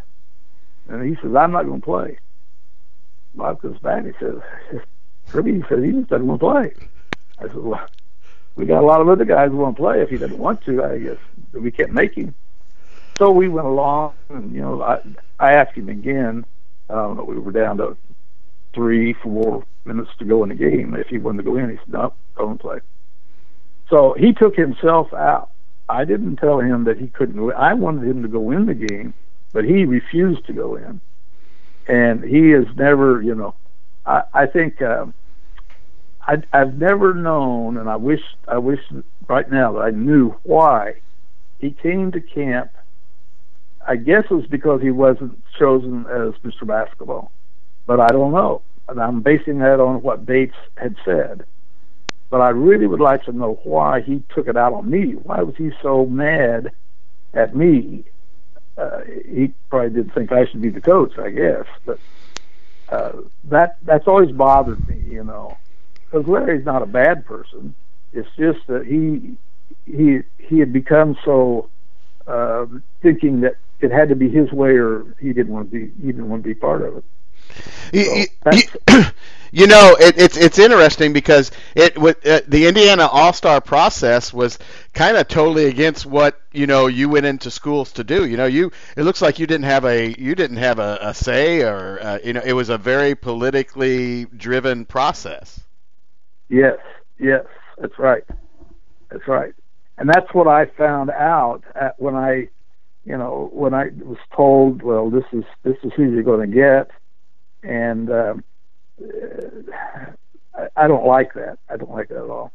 And he says, I'm not going to play. Bob goes back he says, Kirby, he says, he just doesn't want to play. I said, well, we got a lot of other guys who want to play. If he doesn't want to, I guess we can't make him. So we went along, and you know, I I asked him again. Know. We were down to three, four minutes to go in the game. If he wanted to go in, he said, "No, don't play." So he took himself out. I didn't tell him that he couldn't go. I wanted him to go in the game, but he refused to go in, and he has never, you know, I I think. Uh, I, I've never known, and I wish I wish right now that I knew why he came to camp. I guess it was because he wasn't chosen as Mr. Basketball, but I don't know. And I'm basing that on what Bates had said. But I really would like to know why he took it out on me. Why was he so mad at me? Uh, he probably didn't think I should be the coach, I guess. But uh, that that's always bothered me, you know because Larry's not a bad person. It's just that he he he had become so uh, thinking that it had to be his way, or he didn't want to be he didn't want to be part of it. You, you know, it, it's it's interesting because it with uh, the Indiana All Star process was kind of totally against what you know you went into schools to do. You know, you it looks like you didn't have a you didn't have a, a say, or uh, you know, it was a very politically driven process. Yes, yes, that's right. That's right. And that's what I found out when I, you know, when I was told, well, this is this is who you're going to get, and um, I, I don't like that. I don't like that at all.